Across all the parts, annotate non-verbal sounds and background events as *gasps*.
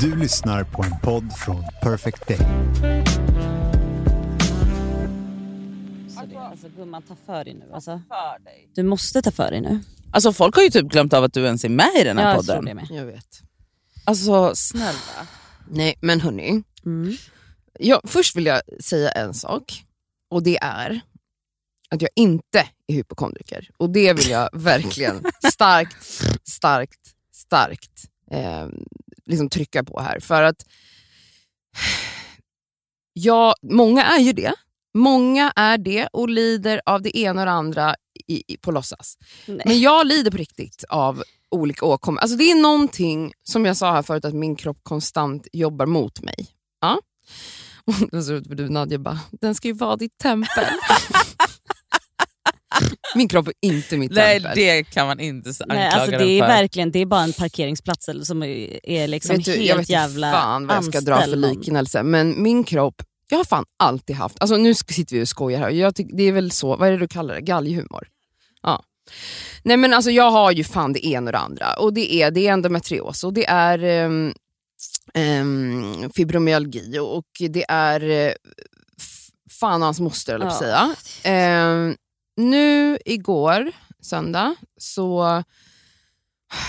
Du lyssnar på en podd från Perfect Day. Så det, alltså gumman, ta för dig nu. Alltså, För dig. du måste ta för dig nu. Alltså folk har ju typ glömt av att du ens är med i den här jag tror podden. det med. Jag vet. Alltså snälla. Nej, men hörni. Mm. Jag, först vill jag säga en sak. Och det är att jag inte är hypokondriker. Och det vill jag verkligen *laughs* starkt, starkt, starkt eh, liksom trycka på här. För att ja, många är ju det. Många är det och lider av det ena och det andra i, i, på låtsas. Nej. Men jag lider på riktigt av olika åkommor. Alltså det är någonting, som jag sa här förut, att min kropp konstant jobbar mot mig. Ja. *laughs* Och då ser ut för du Nadja bara, den ska ju vara ditt tempel. *laughs* min kropp är inte mitt Nej tempel. det kan man inte anklaga Nej, alltså det är för. verkligen det är bara en parkeringsplats som är liksom vet du, helt jag vet jävla fan vad jag ska dra för liknelse, men min kropp, jag har fan alltid haft, alltså nu sitter vi och skojar här, jag tycker, det är väl så, vad är det du kallar det, galghumor? Ja. Nej men alltså jag har ju fan det ena och det andra och det är, det är endometrios och det är um, um, fibromyalgi och det är uh, f- fan hans moster eller på att Ja. säga. Ehm, nu igår, söndag, så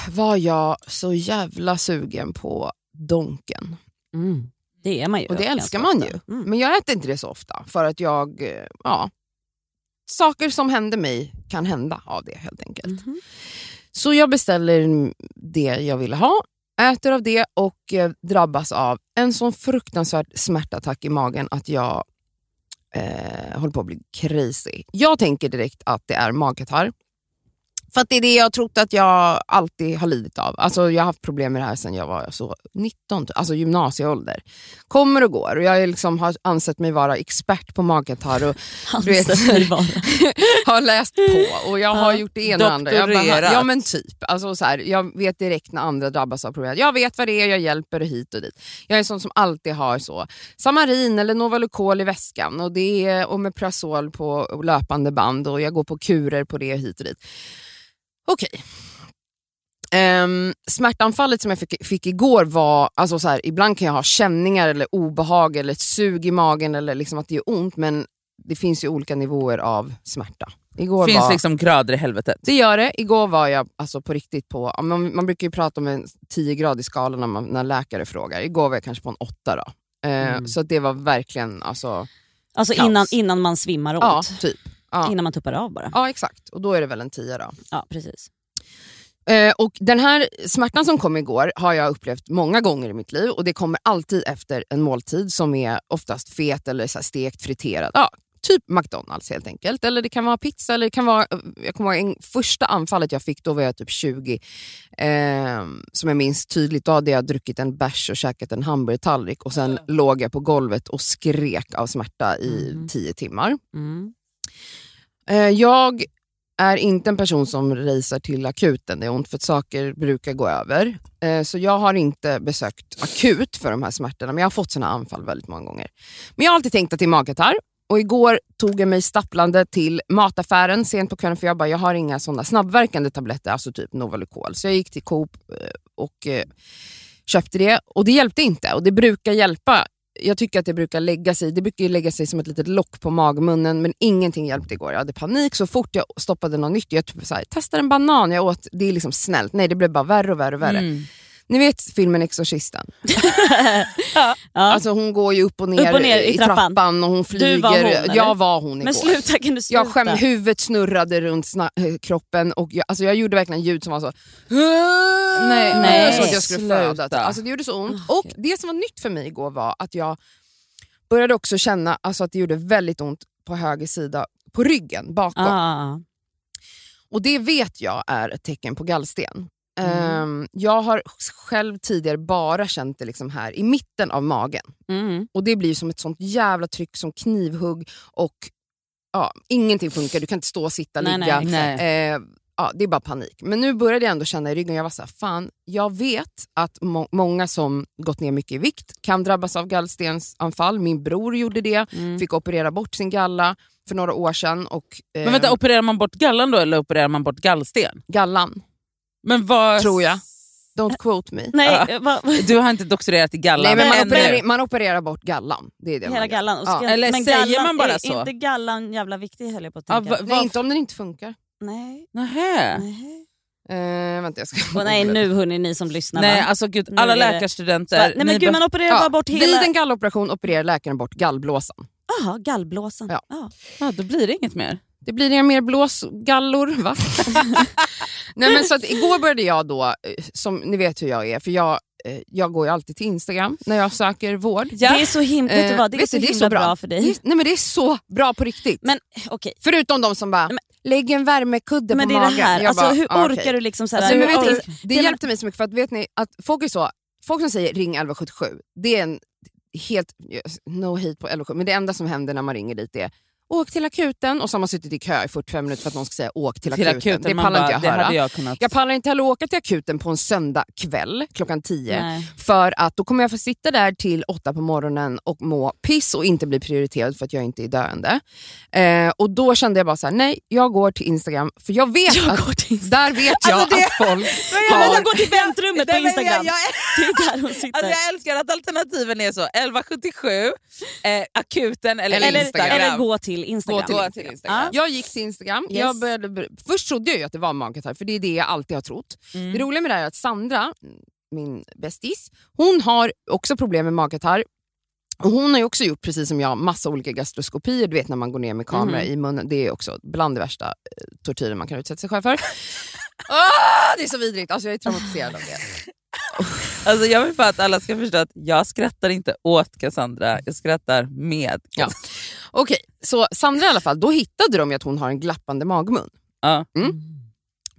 var jag så jävla sugen på Donken. Mm. Det är man ju. Och det älskar man ofta. ju. Mm. Men jag äter inte det så ofta för att jag, eh, ja, saker som händer mig kan hända av det helt enkelt. Mhm. Så jag beställer det jag ville ha, äter av det och eh, drabbas av en sån fruktansvärd smärtattack i magen att jag eh, håller på att bli crazy. Jag tänker direkt att det är magkatarr. För att det är det jag har trott att jag alltid har lidit av. Alltså jag har haft problem med det här sedan jag var så 19, typ. alltså gymnasieålder. Kommer och går och jag liksom har ansett mig vara expert på magkatarr och *laughs* du vet, *laughs* har läst på och jag har gjort det ena och andra. Jag bara, ja men typ. Alltså, så här, jag vet direkt när andra drabbas av problem. Jag vet vad det är, jag hjälper hit och dit. Jag är sån som alltid har så Samarin eller Novalucol i väskan och, det är, och med Prazol på löpande band och jag går på kurer på det hit och dit. Okej. Ehm, smärtanfallet som jag fick, fick igår var, alltså så här, ibland kan jag ha känningar eller obehag eller ett sug i magen eller liksom att det gör ont men det finns ju olika nivåer av smärta. Igår finns var, liksom grader i helvetet. Det gör det. Igår var jag alltså på riktigt på, man, man brukar ju prata om en 10-gradig skala när, man, när läkare frågar. Igår var jag kanske på en 8 då. Eh, Mm. Så att det var verkligen, alltså, Alltså Kaos. innan, innan man svimmar ont. ja typ. Ja. Innan man tuppar av bara. ja exakt, och då är det väl en 10 då. Ja, precis. Eh, och den här smärtan som kom igår har jag upplevt många gånger i mitt liv och det kommer alltid efter en måltid som är oftast fet eller så stekt, friterad. Ja, typ McDonalds helt enkelt. Eller det kan vara pizza. Eller det kan vara, jag kommer ihåg en, första anfallet jag fick, då var jag typ 20. Eh, som jag minns tydligt, då hade jag druckit en bärs och käkat en hamburgertallrik och sen låg jag på golvet och skrek av smärta i Mhm. 10 timmar. Mm. Eh, jag är inte en person som racear till akuten. när Det är ont för att saker brukar gå över. Eh, så jag har inte besökt akut för de här smärtorna, men jag har fått såna anfall väldigt många gånger. Men jag har alltid tänkt att det är magkatarr. Och igår tog jag mig stapplande till mataffären sent på kvällen för jag bara, jag har inga såna snabbverkande tabletter, alltså typ Novalucol. Så jag gick till Coop eh, och köpte det och det hjälpte inte. Och det brukar hjälpa. Jag tycker att det brukar lägga sig, det brukar ju lägga sig som ett litet lock på magmunnen men ingenting hjälpte igår. Jag hade panik så fort jag stoppade något nytt. Jag typ så här, testade en banan, jag åt, det är liksom snällt. Nej det blev bara värre och värre och värre. Mm. Ni vet filmen Exorcisten? *laughs* Ja. Alltså hon går ju upp och ner, Upp och ner i i trappan. trappan, och hon flyger. var hon, eller? jag var hon igår. Men sluta, kan du sluta? Jag skämde, huvudet snurrade runt sna- eh, kroppen och jag, alltså jag gjorde verkligen ljud som var så... Nej, nej, så att jag skulle sluta. föda. Alltså det gjorde så ont. Ah, och det som var nytt för mig igår var att jag började också känna alltså att det gjorde väldigt ont på höger sida, på ryggen, bakom. Ah. Och det vet jag är ett tecken på gallsten. Mm. Ehm, jag har själv tidigare bara känt det liksom här i mitten av magen. Mm. Och Det blir som ett sånt jävla tryck, som knivhugg och ja, ingenting funkar. Du kan inte stå och sitta, Nej, ligga. nej, Nej. Eh, ja, det är bara panik. Men nu började jag ändå känna i ryggen, jag var så här, fan, jag vet att må- många som gått ner mycket i vikt kan drabbas av gallstensanfall. Min bror gjorde det, Mm. fick operera bort sin galla för några år sedan. Och, eh, Men vänta, opererar man bort gallan då eller opererar man bort gallsten? gallan, Men vad... tror jag. don't quote me. Nej, vad- Du har inte doktorerat i gallan Nej, men man, opererar, man opererar bort gallan. Det är det hela gallan. Och Ja. ska- Eller men säger gallan, man bara är så? inte gallan jävla viktig höll jag på att Ja, tänka. va- Nej, inte om den inte funkar. nej, Nähä. nej. Eh, vänta, jag ska Och nej nu hörni ni som lyssnar. Nej va? alltså gud, Nu alla är det- läkarstudenter. Så, nej men gud man opererar Ja, bara bort Vid hela... en galloperation opererar läkaren bort gallblåsan. Jaha, gallblåsan. Ja. Ja. ja, då blir det inget mer. Det blir inga mer blåsgallor, va? *laughs* Nej, men så att igår började jag då, eh, som ni vet hur jag är, för jag, eh, jag går ju alltid till Instagram när jag söker vård. Ja. Det är så himla, vet du Eh, vad, det är så himla bra. för dig. Det är, nej men det är så bra på riktigt. Men okej, Förutom de som bara, Men- lägg en värmekudde men på det är magen. det här, alltså, bara, hur ah, orkar okej. du liksom såhär... Alltså, men vet ni, det men- hjälpte mig så mycket för att vet ni att folk är så, folk som säger ring 1177, det är en helt, no hate på 1177, men det enda som händer när man ringer dit är åk till akuten och så har man suttit i kö i 45 minuter för att någon ska säga åk till, Till akuten. akuten, Det pallar inte jag höra. jag kunnat. Jag pallar inte heller åka till akuten på en söndag kväll klockan 10 Nej. för att då kommer jag få sitta där till åtta på morgonen och må piss och inte bli prioriterad för att jag inte är döende. Eh, och då kände jag bara så här: nej jag går till Instagram för jag vet Jag att där vet jag Alltså, det- att folk *laughs* har... jag går till väntrummet på Instagram. Jag, jag, är alltså jag älskar att alternativen är så 1177, eh, akuten eller, Eller Instagram. eller gå till Instagram. Gå till Instagram. Jag gick till Instagram, Yes. jag började, först trodde jag att det var magkatarr för det är det jag alltid har trott. Mm. Det roliga med det här är att Sandra, min bästis, hon har också problem med magkatarr. Och hon har ju också gjort, precis som jag, massa olika gastroskopier. Du vet när man går ner med kamera Mhm. i munnen. Det är också bland det värsta eh, tortyren man kan utsätta sig själv för. *laughs* ah, det är så vidrigt, alltså, jag är traumatiserad av det. *laughs* Alltså jag vill bara att alla ska förstå att jag skrattar inte åt Cassandra, jag skrattar med. Ja. Okej, så Sandra i alla fall, då hittade de att hon har en glappande magmun. Ja.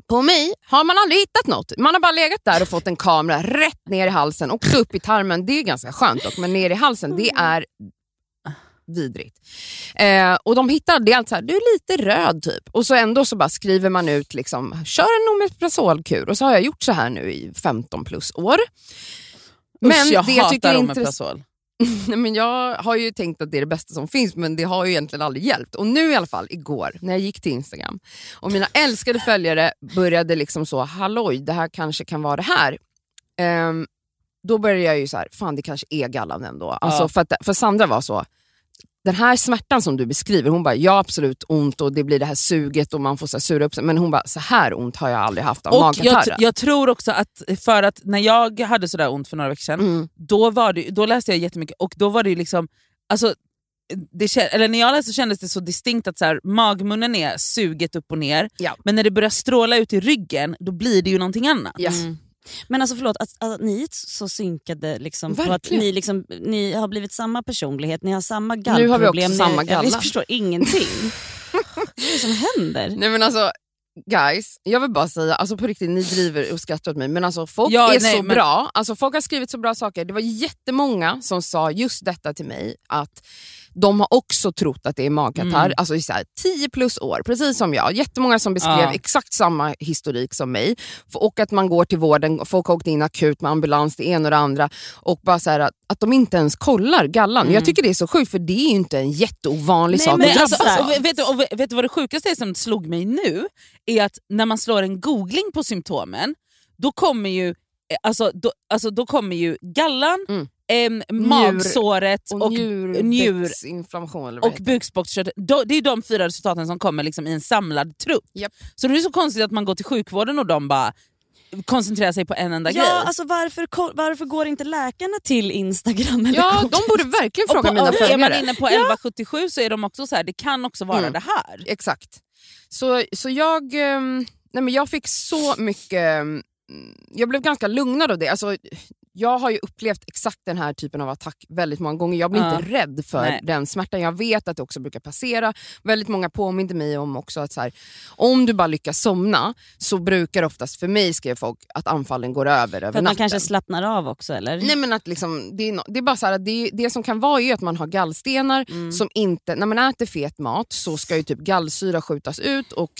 På mig har man aldrig hittat något. Man har bara legat där och fått en kamera rätt ner i halsen, också upp i tarmen. Det är ganska skönt dock, men ner i halsen, det är vidrigt. Eh, och de hittar, det är allt så här, du är lite röd typ. Och så ändå så bara skriver man ut, liksom, kör en omeprazolkur. Och så har jag gjort så här nu i 15 plus år. Men Usch, jag det jag hatar tycker omeprazol. *laughs* Men jag har ju tänkt att det är det bästa som finns men det har ju egentligen aldrig hjälpt. Och nu i alla fall, igår, när jag gick till Instagram och mina älskade följare började liksom så, halloj, det här kanske kan vara det här. Ehm, då började jag ju så här, fan det kanske är gallan ändå. Alltså, Ja. för, att, för Sandra var så, den här smärtan som du beskriver, hon bara, ja absolut ont och det blir det här suget och man får så här, sura upp sig. Men hon bara, så här ont har jag aldrig haft av Och jag, jag tror också att för att när jag hade sådär ont för några veckor sedan, Mm. då, var det, då läste jag jättemycket och då var det ju liksom, alltså, det, eller när jag läste så kändes det så distinkt att så här, magmunnen är suget upp och ner, Ja. men när det börjar stråla ut i ryggen då blir det ju någonting annat. Ja. Mm. Men alltså förlåt, att, att ni är så synkade liksom, på att ni, liksom, ni har blivit samma personlighet, ni har samma Nu har vi också gallproblem. samma ni, galla. Jag förstår ingenting. *laughs* Vad är det som händer? Nej men alltså guys, jag vill bara säga, alltså på riktigt ni driver och skrattar åt mig men alltså folk Ja, är nej, så men- bra, alltså folk har skrivit så bra saker. Det var jättemånga som sa just detta till mig att de har också trott att det är magkatarr, Mm. alltså i så här 10 plus år, precis som jag. Jättemånga som beskrev Ja. exakt samma historik som mig. Och att man går till vården, folk har åkt in akut med ambulans, det ena och det andra. Och bara så här att, att de inte ens kollar gallan. Jag tycker det är så sjukt för det är ju inte en jätteovanlig Nej, sak men att drabbas alltså, av. vet, du, och vet du vad det sjukaste är som slog mig nu? Är att när man slår en googling på symptomen, då kommer ju, eh, alltså, då, alltså, då kommer ju gallan, Mm. Em, magsåret Och, och, njur, och bukspottkörteln. Det är de fyra resultaten som kommer liksom i en samlad trupp. Japp. Så det är så konstigt att man går till sjukvården och de bara koncentrerar sig på en enda grej. Ja, alltså varför, varför går inte läkarna till Instagram? Eller Ja, de borde verkligen och fråga på, mina och är man följare. inne på 1177 så är de också så här, det kan också vara Mm. det här. Exakt. Så, så jag, ehm, nej men jag fick så mycket... mm, Jag blev ganska lugnad av det. Alltså, jag har ju upplevt exakt den här typen av attack väldigt många gånger. Jag blir Ja. inte rädd för Nej. den smärtan. Jag vet att det också brukar passera. Väldigt många påminde mig om också att så här, om du bara lyckas somna så brukar oftast, för mig skrev folk, att anfallen går över över För att man kanske slappnar av också eller? Nej men att liksom, det, är no, det är bara så här, det, det som kan vara är att man har gallstenar Mm. som inte, när man äter fet mat så ska ju typ gallsyra skjutas ut och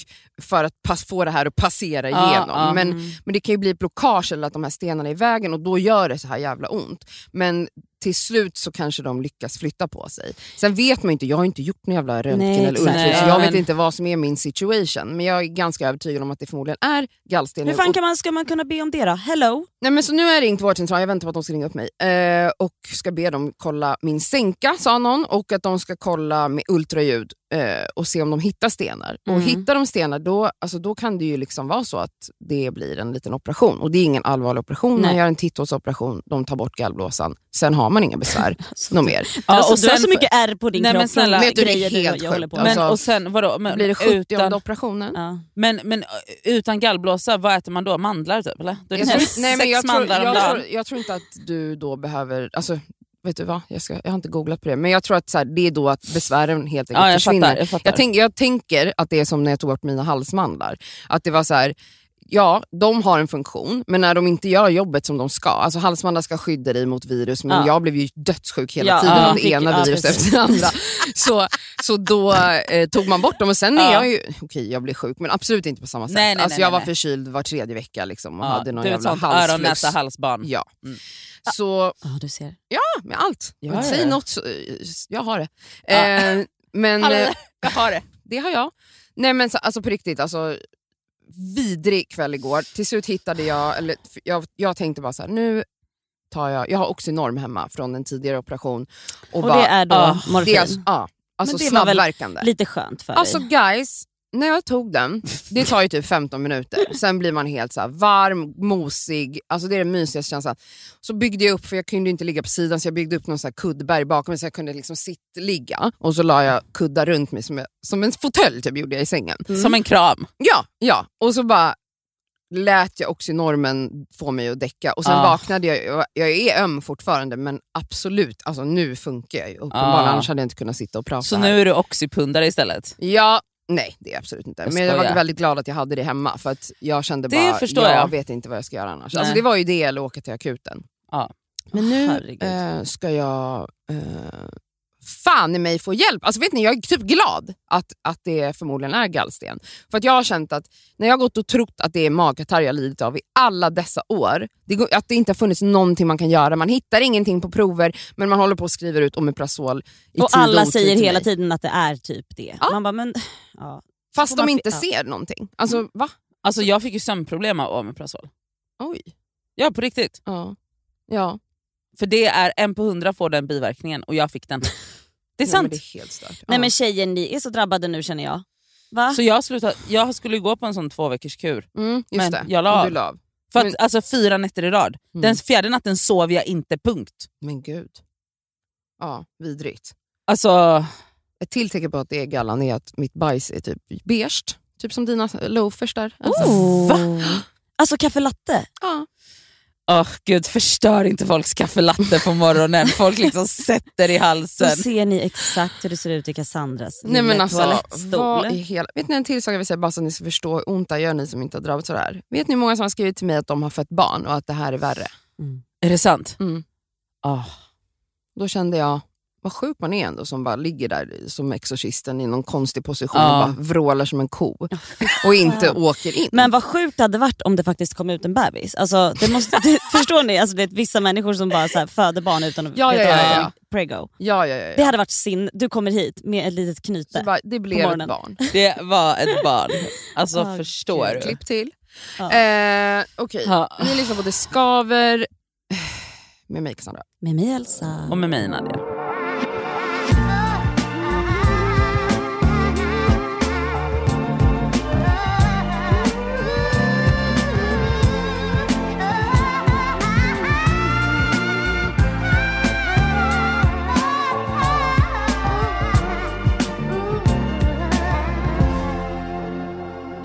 för att pass, få det här att passera Ja, igenom. ja. Men, men det kan ju bli blockage eller att de här stenarna är i vägen och då gör det så här jävla ont. Men till slut så kanske de lyckas flytta på sig. Sen vet man ju inte, jag har inte gjort någon jävla röntgen Nej, eller ultraljud så jag men- vet inte vad som är min situation. Men jag är ganska övertygad om att det förmodligen är gallsten. Hur fan kan man, ska man kunna be om det då? Hello? Nej, men så nu har jag ringt vårdcentralen, jag väntar på att de ska ringa upp mig eh, och ska be dem kolla min sänka sa någon och att de ska kolla med ultraljud eh, och se om de hittar stenar. Och Mm. hittar de stenar då, alltså, då kan det ju liksom vara så att det blir en liten operation och det är ingen allvarlig operation, man Nej. gör en titthålsoperation, de tar bort gallblåsan, sen har man inga besvär *laughs* något mer. alltså, och du har sen så mycket ärr på din Nej, men kropp snälla- från Vet du, det är helt jag på Men. Alltså, och sen vadå? Men, Blir det 70 utan, operationen? Ja. men, men utan gallblåsa, vad äter man då? Mandlar typ eller? Då är det Jag tror, sex nej, men jag, tror, jag, tror, jag tror inte att du då behöver... Alltså, vet du vad? Jag, ska, jag har inte googlat på det, men jag tror att så här, det är då att besvären helt enkelt Ja, jag försvinner. fattar. Jag fattar. Jag, tänk, jag tänker att det är som när jag tog bort mina halsmandlar. Att det var så här, ja, de har en funktion, men när de inte gör jobbet som de ska. Alltså halsmandlar ska skydda dig mot virus, men Ja. jag blev ju dödssjuk hela Ja, tiden ja. av det Fick- ena ja, viruset efter det andra. Så, så då eh, tog man bort dem och sen är Ja. jag ju, okej jag blir sjuk men absolut inte på samma sätt. Nej, nej, alltså, nej, jag var nej. förkyld var tredje vecka liksom, och Ja, hade någon du jävla sånt öron, näsa, halsbarn. Ja. Mm. Så Ja, du ser. ja, med allt. Ja, Men ja, Säg ja. något, så, jag har det. Ja. Eh, men Alla- eh, Jag har det. det har jag. Nej men så, alltså på riktigt, alltså, vidrig kväll igår. Till slut hittade jag, eller jag, jag tänkte bara så här, nu tar jag, jag har Oxynorm hemma från en tidigare operation. Och, Och bara, det är då ah, morfin? det är alltså, alltså det snabbverkande. Lite skönt för Alltså dig. guys, när jag tog den, det tar ju typ 15 minuter, sen blir man helt så varm, mosig, alltså det är den mysigaste känslan. Så byggde jag upp, för jag kunde inte ligga på sidan, så jag byggde upp någon så här kuddberg bakom mig så jag kunde liksom sittligga. Och så la jag kuddar runt mig som, jag, som en fåtölj typ, gjorde jag i sängen. Som en kram. Ja, ja. Och så bara lät jag också normen få mig att däcka. Och sen Ah. vaknade jag, jag, jag är öm fortfarande men absolut, alltså nu funkar jag ju. Uppenbarligen, Ah. annars hade jag inte kunnat sitta och prata Så här. nu är du oxypundare istället? Ja, nej det är absolut inte. Jag men jag var väldigt glad att jag hade det hemma för att jag kände Det bara, jag, jag. vet inte vad jag ska göra annars. Nej. Alltså, det var ju det eller åka till akuten. Ja. Men nu eh, ska jag eh, fan i mig få hjälp. Alltså vet ni, jag är typ glad att, att det förmodligen är gallsten. För att jag har känt att när jag har gått och trott att det är magkatarr jag lidit av i alla dessa år, det går, att det inte har funnits någonting man kan göra. Man hittar ingenting på prover, men man håller på och skriver ut Omeprazol i Och tid alla otid säger hela tiden att det är typ det. Ja. Man bara, men... Ja. Fast de inte ja. ser någonting. Alltså va? Alltså jag fick ju sömnproblem av Omeprazol. Oj. Ja på riktigt. Ja. Ja. För det är en på hundra får den biverkningen och jag fick den. Det är Nej, sant. men det är helt stört. Nej men tjejer, ni är så drabbade nu känner jag. Va? Så jag, slutade, jag skulle gå på en sån två veckors kur. mm, just men det. jag la Du av. av. För att, Men- alltså fyra nätter i rad. Mm. Den fjärde natten sov jag inte, punkt. Men gud. Ja, vidrigt. Alltså, Ett till tecken på att det är gallan är att mitt bajs är typ beige. Typ som dina loafers där. Alltså, Oh. Va? *gasps* Alltså kaffe latte? ja. Åh gud förstör inte folks kaffelatte på morgonen. Folk liksom sätter i halsen. ser ni exakt hur det ser ut i Cassandras Nej, men alltså, toalettstol. vad i hela... Vet ni en till sak jag vill säga bara så att ni ska förstå hur ont det gör ni som inte har drabbats av det här. Vet ni hur många som har skrivit till mig att de har fött barn och att det här är värre? Är det sant? Mm. Åh. Då kände jag, vad sjuk man är ändå som bara ligger där som exorcisten i någon konstig position Ja. och bara vrålar som en ko. Och inte åker in. Men vad sjukt det hade varit om det faktiskt kom ut en bebis. Alltså, det måste, *laughs* det, förstår ni? Alltså, det är vissa människor som bara så här, föder barn utan att Ja, veta ja, ja, ja. prego. ja, ja, ja, ja. Det hade varit sin. Du kommer hit med ett litet Så knyte. bara, det blev ett barn. *laughs* Det var ett barn. Alltså Åh, förstår du? Klipp till. Ja. Eh, Okej, Ja. ni lyssnar på Det skaver *sighs* med mig Cassandra. Med mig Elsa. Och med mig Nadia.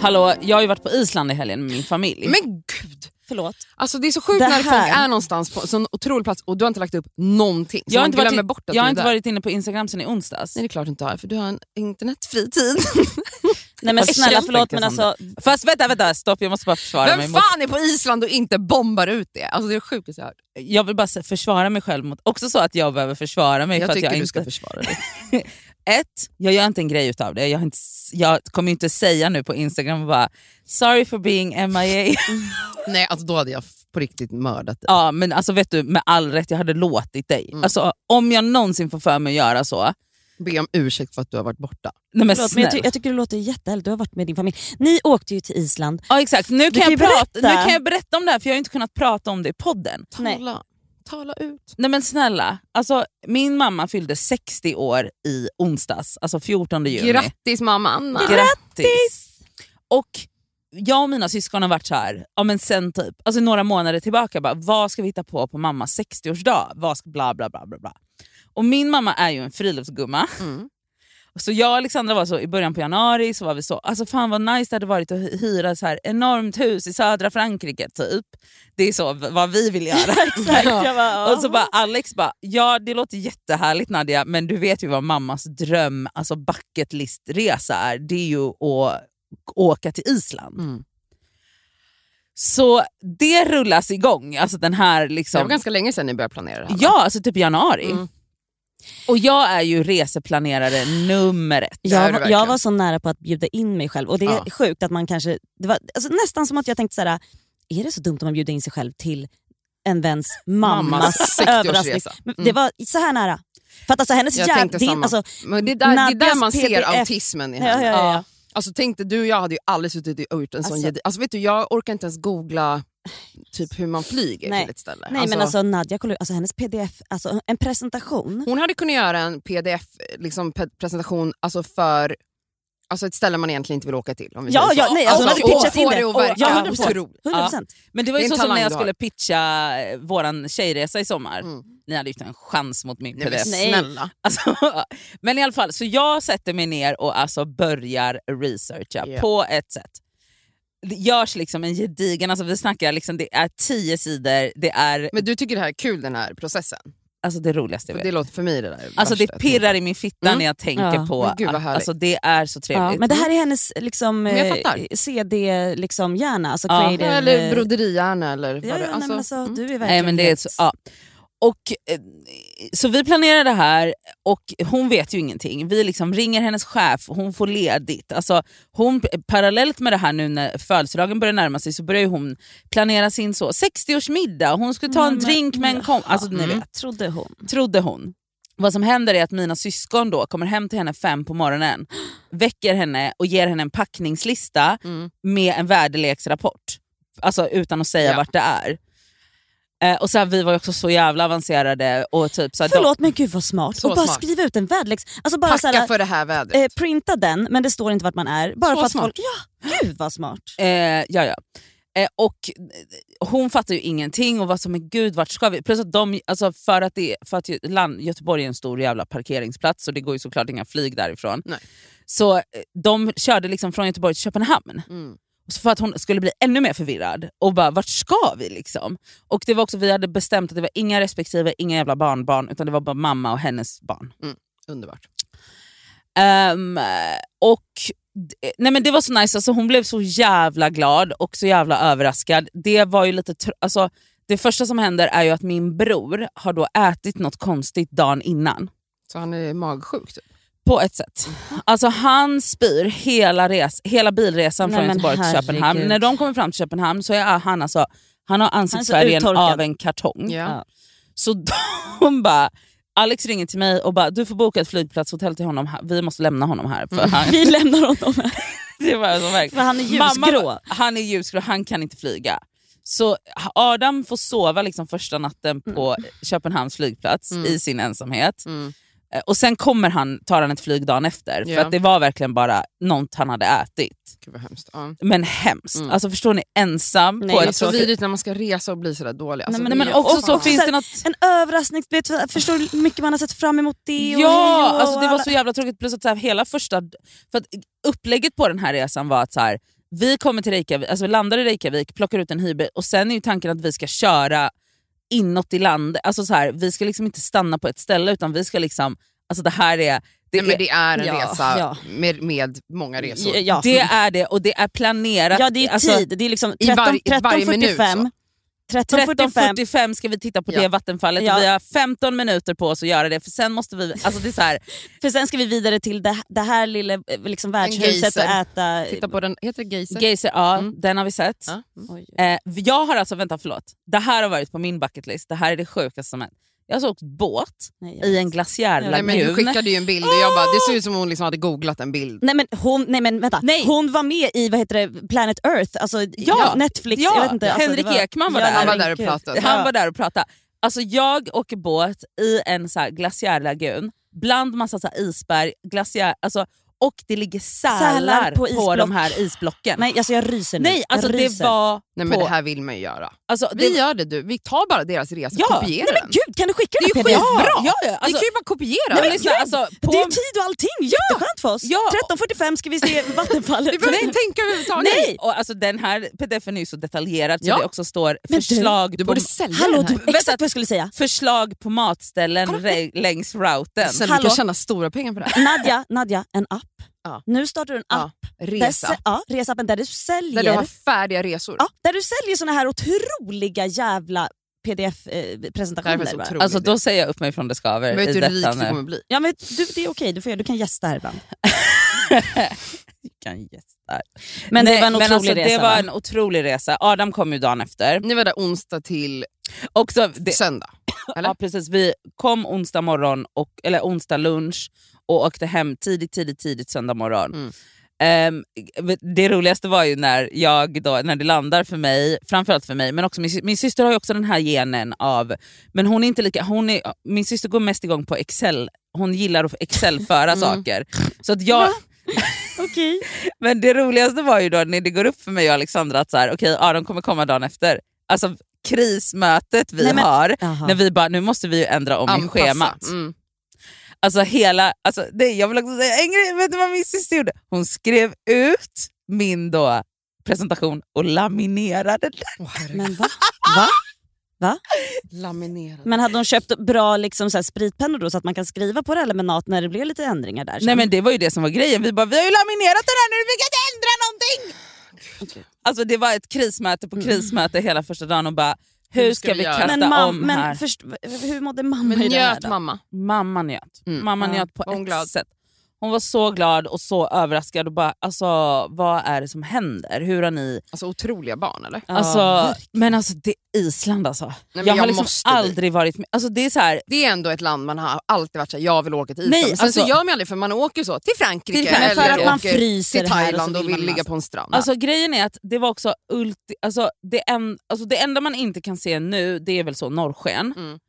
Hallå, jag har ju varit på Island i helgen med min familj. Men gud! Förlåt. Alltså det är så sjukt Det när folk är någonstans på en sån otrolig plats och du har inte lagt upp någonting. Så jag har inte, varit, in- bort att jag har inte varit inne på Instagram sen i onsdags. Nej det är klart du inte har, för du har en internetfri tid. *laughs* Nej men snälla förlåt men alltså, Fast vänta, vänta, stopp jag måste bara försvara mig Vem mot... fan är på Island och inte bombar ut det? Alltså det är det sjukaste jag hört. Jag vill bara försvara mig själv mot... Också så att jag behöver försvara mig Jag för att tycker jag du inte... ska försvara dig. *laughs* Ett, jag gör inte en grej utav det. Jag, inte, jag kommer inte säga nu på Instagram bara “sorry for being MIA”. *laughs* Nej alltså då hade jag på riktigt mördat dig. Ja men alltså vet du, med all rätt, jag hade låtit dig. Mm. Alltså, om jag någonsin får för mig att göra så, Be om ursäkt för att du har varit borta. nej men Förlåt, men jag, ty jag tycker det låter jättehärligt, du har varit med din familj. Ni åkte ju till Island. Ja exakt, nu kan, kan jag prata, nu berätta. kan jag berätta om det här för jag har inte kunnat prata om det i podden. Nej. Tala, ut. Nej men snälla, alltså, min mamma fyllde 60 år i onsdags, alltså 14 juni. Grattis mamma Anna. Grattis! Och jag och mina syskon har varit så här, ja, men sen typ, alltså några månader tillbaka, bara, vad ska vi hitta på på mammas 60-årsdag? Vad ska, bla, bla, bla, bla, bla. Och min mamma är ju en friluftsgumma. Mm. Så jag och Alexandra var så i början på januari, så var vi så, alltså fan vad nice det hade varit att hy- hyra så här enormt hus i södra Frankrike typ. Det är så vad vi vill göra. *laughs* *laughs* Bara, Och så bara Alex bara, ja det låter jättehärligt Nadia men du vet ju vad mammas dröm, alltså bucket list-resa är. Det är ju att åka till Island. Mm. Så det rullas igång, alltså den här Det liksom... var ganska länge sedan ni började planera det här. Ja, alltså typ januari. Mm. Och jag är ju reseplanerare nummer ett. Jag, var- jag var så nära på att bjuda in mig själv och det är Ja. sjukt att man kanske, det var alltså nästan som att jag tänkte såhär, är det så dumt om man bjuder in sig själv till en väns mammas, Mammas 60-årsresa. överraskning? Mm. Det var så här nära. För att alltså hennes Jag tänkte din, samma. alltså, Men det, är där, det är där man ser PDF. autismen i ja, henne. ja, ja, ja. Alltså tänk dig, du och jag hade ju aldrig suttit och gjort en sån Alltså- alltså, alltså vet du, Jag orkar inte ens googla typ hur man flyger Nej. till ett ställe. Nej men alltså Nadja, kolla, alltså hennes pdf, alltså en presentation. Hon hade kunnat göra en pdf-presentation liksom, presentation, alltså för alltså ett ställe man egentligen inte vill åka till. Om vi Ja, ja, nej, alltså, hon hade och pitchat in det. det att Och- verka ja, 100%. otroligt. 100%. Men det var ju så som när jag skulle pitcha våran tjejresa i sommar. Mm. Ni hade ju inte en chans mot min Nej, men pdf. Nej. snälla. Alltså, *laughs* men i alla fall, så jag sätter mig ner och alltså börjar researcha Ja. på ett sätt. Det görs liksom en gedigen, alltså vi snackar liksom, det är tio sidor, det är Men du tycker det här är kul den här processen? alltså det roligaste jag För vet. det låter för mig det där Alltså det pirrar i min fitta Mm. när jag tänker Ja, på men gud vad att härligt. alltså det är så trevligt. Ja, men det här är hennes liksom, eh. CD-hjärna, liksom, hjärna, alltså Ja. creative, Eller eh, broderihjärna eller vad Ja, det ja, nej, men alltså, mm. du är verkligen Nej, men det är så, ja. Och, eh, så vi planerar det här och hon vet ju ingenting. Vi liksom ringer hennes chef hon får ledigt. Alltså, hon, parallellt med det här nu när födelsedagen börjar närma sig så börjar hon planera sin så 60-årsmiddag. Hon skulle ta en men- drink med en kom... Alltså, ni Mm. vet, Trodde hon. trodde hon. Vad som händer är att mina syskon då kommer hem till henne fem på morgonen, väcker henne och ger henne en packningslista Mm. med en väderleksrapport. Alltså utan att säga Ja. vart det är. Eh, och så här, vi var också så jävla avancerade. Och typ, så här, de, Förlåt men gud vad smart. Så och bara smart. skriva ut en väderlex... Alltså bara Packa såhär, för det här vädret. eh, printa den men det står inte vart man är. Bara Så för att smart. folk... Ja, gud vad smart. eh, ja, ja. Eh, och eh, hon fattar ju ingenting och var så men gud vart ska vi? Plus att de, alltså för att, det, för att land, Göteborg är en stor jävla parkeringsplats och det går ju såklart inga flyg därifrån. Nej. Så eh, de körde liksom från Göteborg till Köpenhamn. Mm. Så för att hon skulle bli ännu mer förvirrad och bara vart ska vi liksom? Och det var också, vi hade bestämt att det var inga respektive, inga jävla barnbarn utan det var bara mamma och hennes barn. Underbart. Ehm, och nej men Det var så nice, alltså hon blev så jävla glad och så jävla överraskad. Det var ju lite alltså, det första som händer är ju att min bror har då ätit något konstigt dagen innan. Så han är magsjuk typ? På ett sätt. Alltså han spyr hela, res, hela bilresan Nej, från Göteborg till. Köpenhamn. När de kommer fram till Köpenhamn så är han alltså, han har ansiktsfärgen av en kartong. Ja. Så *laughs* de bara, Alex ringer till mig och bara du får boka ett flygplatshotell till honom, här. vi måste lämna honom här. För han, *laughs* Vi lämnar honom här. *laughs* det var så verkligen. För han är Mamma, ljusgrå. han är ljusgrå, han kan inte flyga. Så Adam får sova liksom första natten på Köpenhamns flygplats Mm. i sin ensamhet. Mm. Eh, Och sen kommer han, tar han ett flyg dagen efter. För att det var verkligen bara något han hade ätit. Gud vad hemskt. Ja. Men hemskt. Mm. Alltså förstår ni, ensam Nej, på det är Så så- vidrigt när man ska resa och bli sådär dålig. Alltså, Nej, Nej, men det är- också så och- finns så det något... En överraskning, förstår du hur mycket man har sett fram emot det? Och Ja, och alltså det var alla- så jävla tråkigt. Plus att så här, hela första... För att upplägget på den här resan var att så här, vi kommer till Reykjavik, alltså vi landar i Reykjavik, plockar ut en hybrid och sen är ju tanken att vi ska köra inåt i landet. Alltså så här, vi ska liksom inte stanna på ett ställe utan vi ska liksom... Alltså det här är... Det, Nej, men är, det är en Ja, resa ja. Med, med många resor. Ja. det är det och det är planerat. Ja det är alltså, tid, det är liksom I var- 13, varje minut 13.45. 13.45. 13.45 ska vi titta på Ja. det vattenfallet. Ja. Vi har 15 minuter på oss att göra det för sen måste vi... Alltså det är så här, *laughs* För sen ska vi vidare till det, det här lilla eh, liksom, värdshuset och äta... Titta på den, heter det Geyser? Geyser, ja Mm. den har vi sett. Ja. Oj. Eh, jag har alltså, vänta förlåt, det här har varit på min bucketlist. Det här är det sjukaste som hänt. Jag har så åkt båt Nej, i en glaciärlagun. Nej, men du skickade ju en bild och jag bara, det ser ut som hon liksom hade googlat en bild. Nej men, hon, nej men vänta, Nej. hon var med i vad heter det, Planet Earth, alltså Ja. Netflix. Ja. Jag vet inte, alltså, Henrik det Ekman var Ja, där. Han var där och pratade. Han var där och pratade. Alltså jag åker båt i en så här glaciärlagun bland massa så här isberg, glaciär, alltså, och det ligger sälar, Sälar på på, isblock. de här isblocken. Nej alltså jag ryser nu. Nej alltså jag det ryser. var... Nej men på, det här vill man ju göra. alltså, Vi det, gör det du, vi tar bara deras resa Ja. och kopierar Nej, den. men gud, kan du skicka Det är den ju skitbra! Ja, ja, vi alltså, kan ju bara kopiera nej, men den. lyssna, alltså, på, Det är ju tid och allting, jätteskönt för oss. Ja. 13.45 ska vi se *laughs* Vattenfallet. Vi behöver inte tänka överhuvudtaget. Nej! Och alltså, den här pdfen är ju så detaljerad så det också står Men du- förslag, Du på, borde sälja Hallå, den du, här. exakt vad jag skulle säga. förslag på matställen längs routen. Sen vi kan tjäna stora pengar på det här. Nadja, Nadja, en app. Ja. Nu startar du en app. Ja, Där, resa. sä- ja, resappen där du säljer, Där du har färdiga resor. ja, där du säljer såna här otroliga jävla pdf-presentationer. otroligt. Alltså då säger jag upp mig från det skaver Vet i du hur rik du kommer bli? Ja, men du, det är okej, du, får, göra- du kan gästa här ibland. *laughs* Kan gästa. Men Nej, det var en otrolig alltså, resa. Det var va? en otrolig resa. Adam kom ju dagen efter. Ni var där onsdag till Också, det, söndag. Eller? ja, precis, vi kom onsdag morgon, och, eller onsdag lunch och åkte hem tidigt, tidigt, tidigt söndag morgon. Mm. Ehm, det roligaste var ju när, jag då, när det landar för mig, framförallt för mig, men också min, min syster har ju också den här genen av, men hon är inte lika, hon är, min syster går mest igång på excel, hon gillar att excel-föra Mm. saker. Så att jag, *laughs* Okej. *laughs* men det roligaste var ju då när det går upp för mig och Alexandra att så här, okej Aron kommer komma dagen efter. Alltså krismötet vi Nej, men- har, Jaha. när vi bara, nu måste vi ju ändra om i schemat. Mm. Alltså hela, alltså, det, jag vill också säga en grej, vet du vad min syster gjorde? Hon skrev ut min då presentation och laminerade den. Herregud. Men va? *laughs* va? Va? Laminerad. Men hade de köpt bra liksom, så här, spritpennor då så att man kan skriva på det här laminat när det blir lite ändringar där? sen? Nej men det var ju det som var grejen, vi bara vi har ju laminerat den här nu, vi kan inte ändra någonting! Alltså det var ett krismöte på krismöte hela första dagen och bara hur ska, ska vi kasta men, mam- om men här? först, hur mådde mamma Men i det här njöt då? mamma? Mamma njöt. Mm. Mamma njöt på ett glad? sätt. Hon var så glad och så överraskad och bara alltså vad är det som händer? Hur har ni... Alltså otroliga barn eller? Ja, Alltså, verkligen. men alltså det är Island alltså. men jag har jag liksom måste dit. aldrig varit med. Alltså det är så här, Det är ändå ett land man har alltid varit såhär, jag vill åka till Island. Nej, Men sen så alltså- gör man aldrig för man åker så till Frankrike Till Frankrike. eller För att man åker fryser till här och så Thailand och, vill vill man ligga massa. på en strand. Alltså grejen är att det var också ulti, alltså, det, en, alltså, det enda man inte kan se nu det är väl så norrsken. Mm.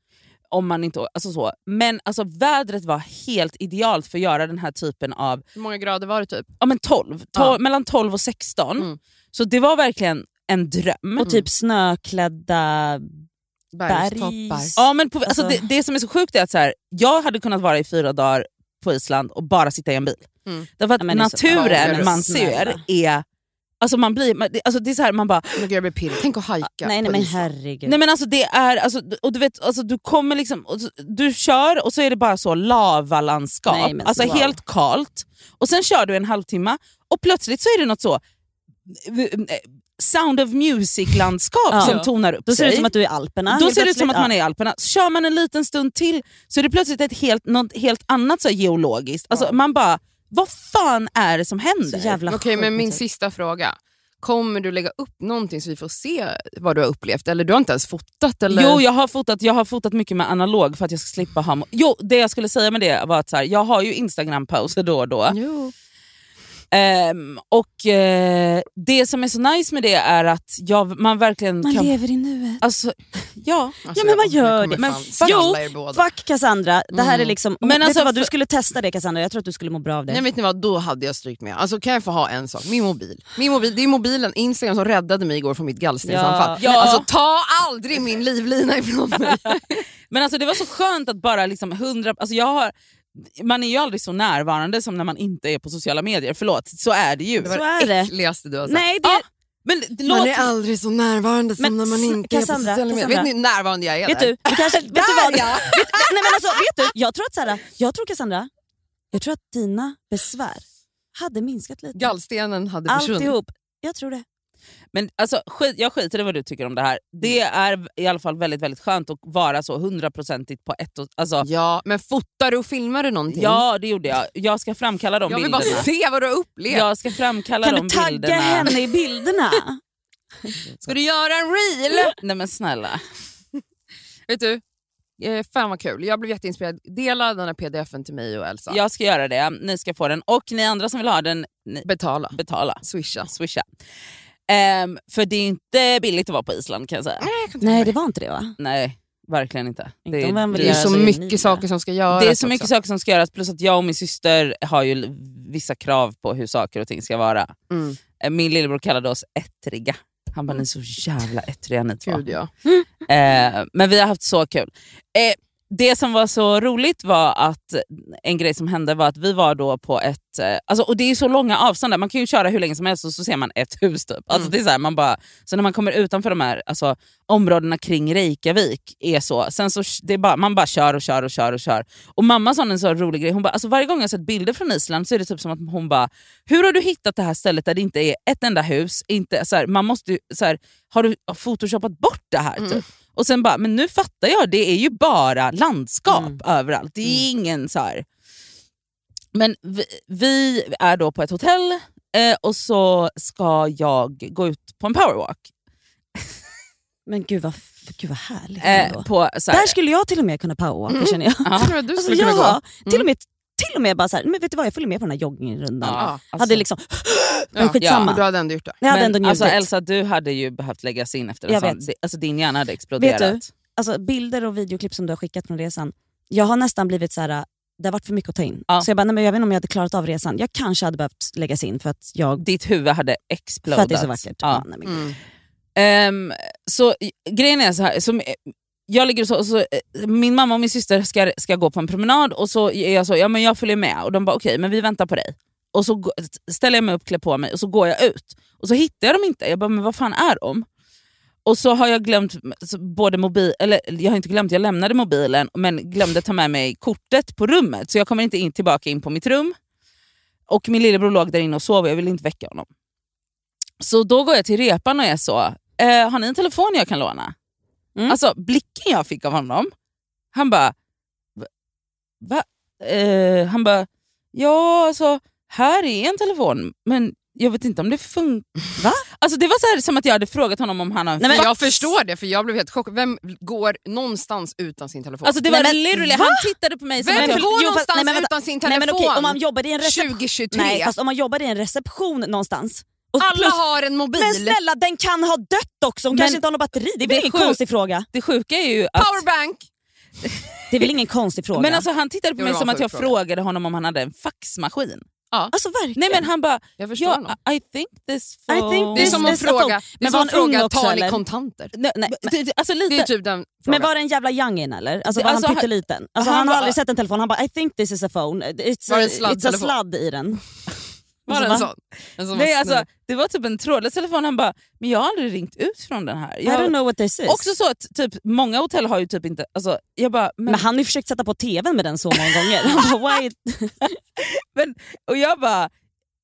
Om man inte, alltså så. Men alltså, vädret var helt idealt för att göra den här typen av Hur många grader var det typ? ja, men 12, Ja. tol- mellan 12 och 16. Mm. Så det var verkligen en dröm. Och typ snöklädda... Bergstoppar. Ja, men på, alltså, Alltså- det, det som är så sjukt är att så här, jag hade kunnat vara i fyra dagar på Island och bara sitta i en bil. Mm. Därför att Ja, naturen Ja, man ser är... Alltså man blir, man, alltså det är så här, man bara... Men gud, jag blir pirrig. Tänk att hajka nej, nej på men herregud. Nej men alltså det är, alltså, och du vet, alltså, du kommer liksom, och du kör och så är det bara så lavalandskap, Nej, men alltså wow. helt kalt. Och sen kör du en halvtimme och plötsligt så är det något så eh, Sound of Music-landskap Ja. som tonar upp Då ser sig. det ut som att du är i Alperna. Då ser det ut som att man är i Alperna. Så kör man en liten stund till så är det plötsligt ett helt, något helt annat så geologiskt. Alltså, Man bara, vad fan är det som händer? Så jävla Okej, men min sista fråga. Kommer du lägga upp någonting så vi får se vad du har upplevt? Eller du har inte ens fotat? Eller? Jo, jag har, fotat, jag har fotat mycket med analog för att jag ska slippa ha... Jo, det jag skulle säga med det var att så här, jag har ju Instagram-pauser då och då. Jo. Ehm, och eh, det som är så nice med det är att jag, man verkligen Man kan... lever i nuet. Alltså, ja. Alltså, Ja, men man gör det. Men fan fuck- båda. Fuck Cassandra, det här är Mm. liksom... Men alltså, vad, du skulle testa det Cassandra, jag tror att du skulle må bra av det. Nej, vet ni vad, då hade jag strykt med. Alltså, kan jag få ha en sak? Min mobil. Min mobil det är mobilen Instagram som räddade mig igår från mitt gallstensanfall. Ja. Alltså, ta aldrig min livlina ifrån mig. *laughs* Men alltså, det var så skönt att bara liksom hundra... Alltså, jag har, man är ju aldrig så närvarande som när man inte är på sociala medier. Förlåt, så är det ju. Det var Så det är det. äckligaste du har sagt. Nej, det, Ja, men det- Man låt... är aldrig så närvarande som Men när man inte är på Cassandra, sociala medier. Cassandra. Vet ni hur närvarande jag är vet där? du, vi kanske, vet du vad? ja. Vet, nej men alltså, vet du, jag tror att så här, jag tror Cassandra, jag tror att dina besvär hade minskat lite. Gallstenen hade försvunnit. Alltihop. Jag tror det. Men alltså, skit, jag skiter i vad du tycker om det här. Det Mm. är i alla fall väldigt väldigt skönt att vara så hundraprocentigt på ett och, alltså, Ja, men fotar du och filmar du någonting? Ja det gjorde jag. Jag ska framkalla de jag vill bilderna. bara se vad du har upplevt. Jag ska framkalla Kan de du tagga bilderna. henne i bilderna? *laughs* Ska du göra en reel? *laughs* Nej men snälla. *laughs* Vet du, eh, fan vad kul. Jag blev jätteinspirerad. Dela den här pdfen till mig och Elsa. Jag ska göra det, ni ska få den. Och ni andra som vill ha den, ni, Betala. betala. Swisha. Swisha. Ehm, för det är inte billigt att vara på Island kan jag säga. Nej det var inte det va? Nej, verkligen inte. Inte Det, vill Det är så mycket saker som ska göras. det är så mycket också. saker som ska göras, plus att jag och min syster har ju vissa krav på hur saker och ting ska vara. Mm. Eh, Min lillebror kallade oss ettriga. Han bara, ni är så jävla ettriga ni två. Gud ja. Eh, men vi har haft så kul. Eh, det som var så roligt var att en grej som hände var att vi var då på ett, eh, alltså, och det är så långa avstånd där, man kan ju köra hur länge som helst och så ser man ett *laughs* hus. Typ. Alltså, det är så, här, man bara, så när man kommer utanför de här alltså, områdena kring Reykjavik, är så, sen så det är bara, man bara kör och kör och kör och kör. Och mamma sa en så rolig grej, hon bara, alltså, varje gång jag sett bilder från Island så är det typ som att hon bara, hur har du hittat det här stället där det inte är ett enda hus? Inte, så här, man måste, så här, har du photoshopat bort det här? Typ? Och sen bara, men nu fattar jag, det är ju bara landskap överallt. Det är ingen så här. Men vi, vi är då på ett hotell eh, och så ska jag gå ut på en powerwalk. Men gud vad, gud vad härligt Eh, på, så här, Där skulle jag till och med kunna powerwalka känner jag. Ja. Jag Alltså, skulle kunna ja, gå. till och med, till och med bara så här, men vet du vad jag följer med på den här joggingrundan. Ja, alltså. hade liksom, men Ja, skitsamma. Men du hade ändå gjort det. Jag hade men, ändå njutit. alltså, Elsa, du hade ju behövt läggas in efter en Jag sån. vet. Det, alltså, din hjärna hade exploderat. Vet du? alltså, bilder och videoklipp som du har skickat från resan, jag har nästan blivit så här. det har varit för mycket att ta in. Ja. Så jag bara, nej, men jag vet inte om jag hade klarat av resan. Jag kanske hade behövt läggas in för att, jag, Ditt huvud hade för exploderat. att det är så vackert. Ja. Ja, nej, men, Mm. Ehm, så grejen är så här, som, jag ligger så, och så, eh, min mamma och min syster ska, ska gå på en promenad och så är jag så, ja men jag följer med och de bara okej men vi väntar på dig. Och så ställer jag mig upp, klär på mig och så går jag ut. Och så hittar jag dem inte, jag bara men vad fan är de? Och så har jag glömt både mobil, eller jag har inte glömt, jag lämnade mobilen men glömde ta med mig kortet på rummet så jag kommer inte in, tillbaka in på mitt rum. Och min lillebror låg där inne och sov och jag ville inte väcka honom. Så då går jag till repan och är så, eh, har ni en telefon jag kan låna? Mm. Alltså blicken jag fick av honom, han bara, va? Eh, han bara, ja alltså här är en telefon men jag vet inte om det funkar. *laughs* Va? Alltså det var så här, som att jag hade frågat honom om han har en Nej, men jag förstår det, för jag blev helt chockad. Vem går någonstans utan sin telefon? Alltså det var Nej, men han tittade på mig som Vem att jag... går jo, fast- någonstans nej, men utan sin nej, telefon? men okej, om man jobbar i en reception... 2023. Nej, fast om man jobbar i en reception någonstans. Och Alla plus, har en mobil. men snälla, den kan ha dött också. Hon Men- kanske inte har något batteri. Det är väl ingen sjukt. konstig fråga? Det sjuka är ju att... Powerbank. Det är väl ingen konstig fråga? Men alltså han tittade på mig som att jag sjuk fråga. frågade honom om han hade en faxmaskin. alltså verkligen. Nej men han bara, Jag förstår ja, honom. I think this I think phone... Det är this- som att this fråga, phone. Men var han ung fråga också, tar ni kontanter? Nej, Nej, det- alltså lite... Det är typ den Men frågan. var det en jävla youngin eller? Alltså, var alltså, han pytteliten? Alltså, han han, har aldrig sett en telefon. Han bara I think this is a phone. It's, Var a, en it's a sladd i den. Var det en sån? En sån Nej, var alltså, det var typ en trådlös telefon, han bara, men jag har aldrig ringt ut från den här. I don't Jag, know what this is. också så att typ, många hotell har ju typ inte... Alltså, jag bara, men, Men han har ju försökt sätta på tvn med den så många gånger. Han bara, why? *laughs* men, och jag bara...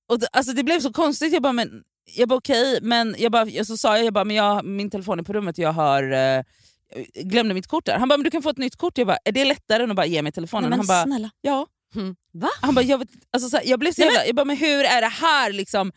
Och det, alltså, det blev så konstigt, jag bara, men jag bara okej, men jag bara, jag så sa jag, jag bara, men jag, min telefon är på rummet och jag har... Eh, glömde mitt kort där. Han bara, men du kan få ett nytt kort. Jag bara, är det lättare än att bara ge mig telefonen? Nej, men han bara, snälla. ja. Mm. Va? Han bara, jag, vet, alltså, så här, jag blev så Nej, jävla, jag bara, men hur är det här liksom?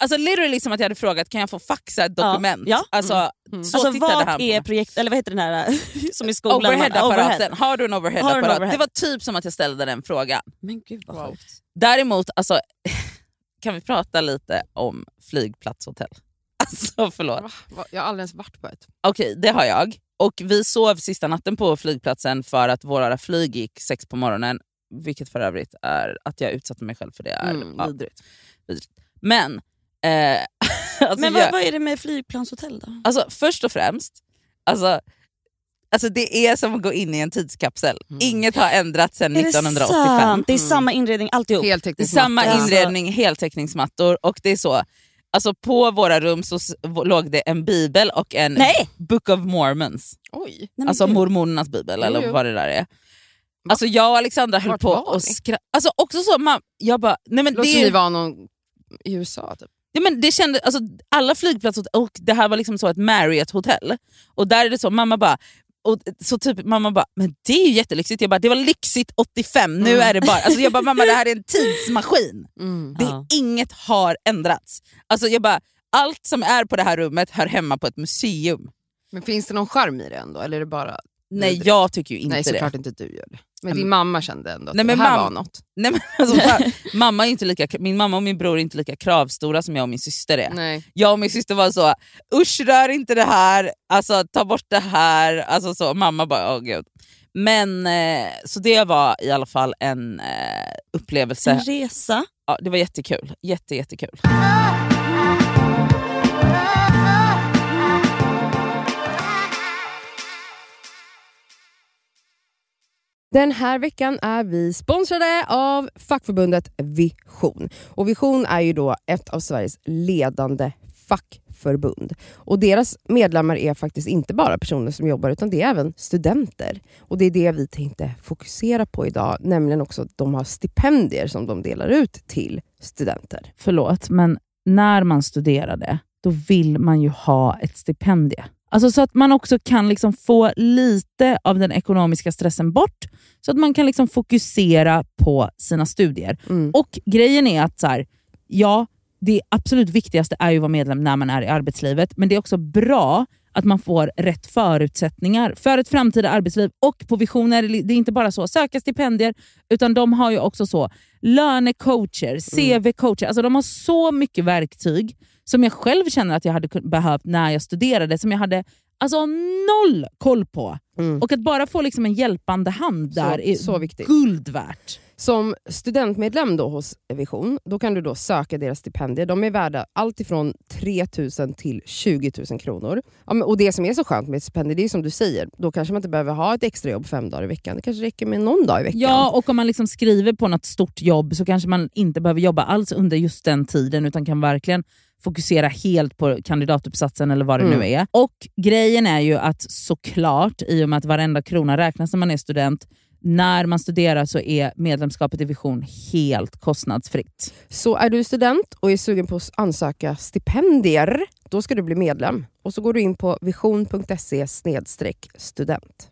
Alltså literally som att jag hade frågat, kan jag få faxa ett dokument? Ja. Alltså, Mm. Så Alltså tittade vart han på är projekt, eller vad heter den här *laughs* som i skolan? Overhead-apparaten. En Har du en overhead-apparat? overhead? Det var typ som att jag ställde den frågan. Men gud vad Wow. Däremot, alltså, *laughs* kan vi prata lite om flygplatshotell? *laughs* Alltså förlåt. Jag har aldrig ens varit på ett. Okej, det har jag. Och vi sov sista natten på flygplatsen för att våra flyg gick sex på morgonen. Vilket för övrigt är att jag utsatte mig själv för det. Är, Mm, ja, vidrigt. vidrigt. Men, eh, *laughs* alltså, Men jag, vad, vad är det med flygplanshotell då? alltså, först och främst, alltså, alltså, det är som att gå in i en tidskapsel. Mm. Inget har ändrats sedan Är det 1985. sant? Det är Mm. samma inredning alltihop? Heltäckningsmatta. Samma Ja. inredning, heltäckningsmattor och det är så. Alltså på våra rum så låg det en bibel och en Nej! Book of Mormons. Oj. Nej, alltså mormonernas bibel Jo, eller vad det där är. Alltså jag och Alexandra höll Vart på och ni? skratta. Alltså också så, man, jag bara, nej men Låter det som är, ni var någon i USA typ. Ja, men det kände, alltså, alla flygplatser, och det här var liksom så ett Marriott-hotell. Och där är det så, mamma bara, och så typ mamma bara, men det är ju jättelyxigt. Jag bara, det var lyxigt 85, nu är det bara... Alltså jag bara, mamma det här är en *laughs* tidsmaskin. Mm. Det, Ja. Inget har ändrats. Alltså jag bara, allt som är på det här rummet hör hemma på ett museum. Men finns det någon charm i det ändå? Eller är det bara... Nej jag tycker ju inte Nej det. såklart inte du gör det. Men din mamma kände ändå att Nej, det här var något. Nej, men *laughs* alltså, *laughs* mamma är inte lika, min mamma och min bror är inte lika kravstora som jag och min syster är. Nej. Jag och min syster var så, usch rör inte det här, alltså, ta bort det här. Alltså, så, mamma bara, åh gud. Men eh, så det var i alla fall en eh, upplevelse. En resa. Ja, det var jättekul. Jätte, jättekul. Den här veckan är vi sponsrade av fackförbundet Vision. Och Vision är ju då ett av Sveriges ledande fackförbund. Och deras medlemmar är faktiskt inte bara personer som jobbar utan det är även studenter. Och det är det vi tänkte fokusera på idag, nämligen också att de har stipendier som de delar ut till studenter. Förlåt, men när man studerade, då vill man ju ha ett stipendium. Alltså så att man också kan liksom få lite av den ekonomiska stressen bort, så att man kan liksom fokusera på sina studier. Mm. Och grejen är att så här, ja, det absolut viktigaste är ju att vara medlem när man är i arbetslivet, men det är också bra att man får rätt förutsättningar för ett framtida arbetsliv. Och på Vision är det, det är inte bara så söka stipendier, utan de har ju också så lönecoacher, CV-coacher. Alltså de har så mycket verktyg som jag själv känner att jag hade behövt när jag studerade, som jag hade alltså noll koll på. Mm. Och att bara få liksom en hjälpande hand där är så viktigt. guld värt. Som studentmedlem då hos Vision, då kan du då söka deras stipendier. De är värda allt ifrån 3 000 till 20 000 kronor. Ja, och Det som är så skönt med ett stipendium, det är som du säger, då kanske man inte behöver ha ett extrajobb fem dagar i veckan. Det kanske räcker med någon dag i veckan. Ja, och om man liksom skriver på något stort jobb så kanske man inte behöver jobba alls under just den tiden utan kan verkligen fokusera helt på kandidatuppsatsen eller vad det Mm. nu är. Och grejen är ju att såklart, i och med att varenda krona räknas när man är student, när man studerar så är medlemskapet i Vision helt kostnadsfritt. Så är du student och är sugen på att ansöka stipendier, då ska du bli medlem. Och så går du in på vision.se student.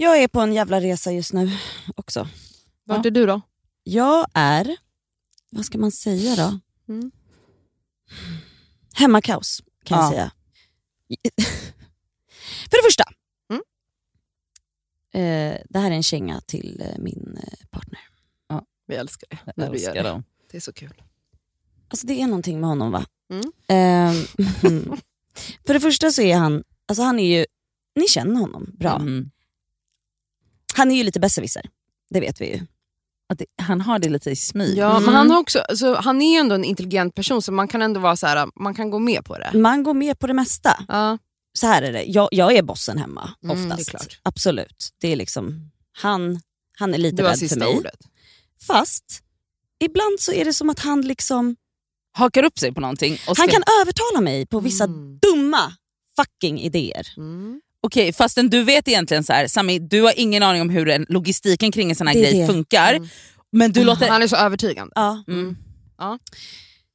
Jag är på en jävla resa just nu också. Vart är du då? Jag är, vad ska man säga då? Mm. Hemmakaos kan Ja. jag säga. *laughs* För det första, Mm. eh, det här är en känga till eh, min eh, partner. Vi älskar det när du gör det. dem. Det är så kul. Alltså det är någonting med honom va? Mm. Ehm, *laughs* *laughs* för det första så är han, alltså han är ju, ni känner honom bra. Mm. Han är ju lite besserwisser, det vet vi ju. Att det, han har det lite i smyg. Ja, Mm. men han, har också, alltså, han är ju ändå en intelligent person så man kan ändå vara så här, man kan gå med på det. Man går med på det mesta. Ja. Så här är det, jag, jag är bossen hemma Mm, oftast. det är klart. Absolut. Det är liksom, han, han är lite Du rädd för mig. ordet. Fast ibland så är det som att han liksom, Hakar upp sig på någonting. Och ska, han kan övertala mig på vissa Mm. dumma fucking idéer. Mm. Okej, fastän du vet egentligen så här, Sami, du har ingen aning om hur en, logistiken kring en sån här Det grej det. funkar. Mm. Men du låter... Han är så övertygande. Ja. Mm.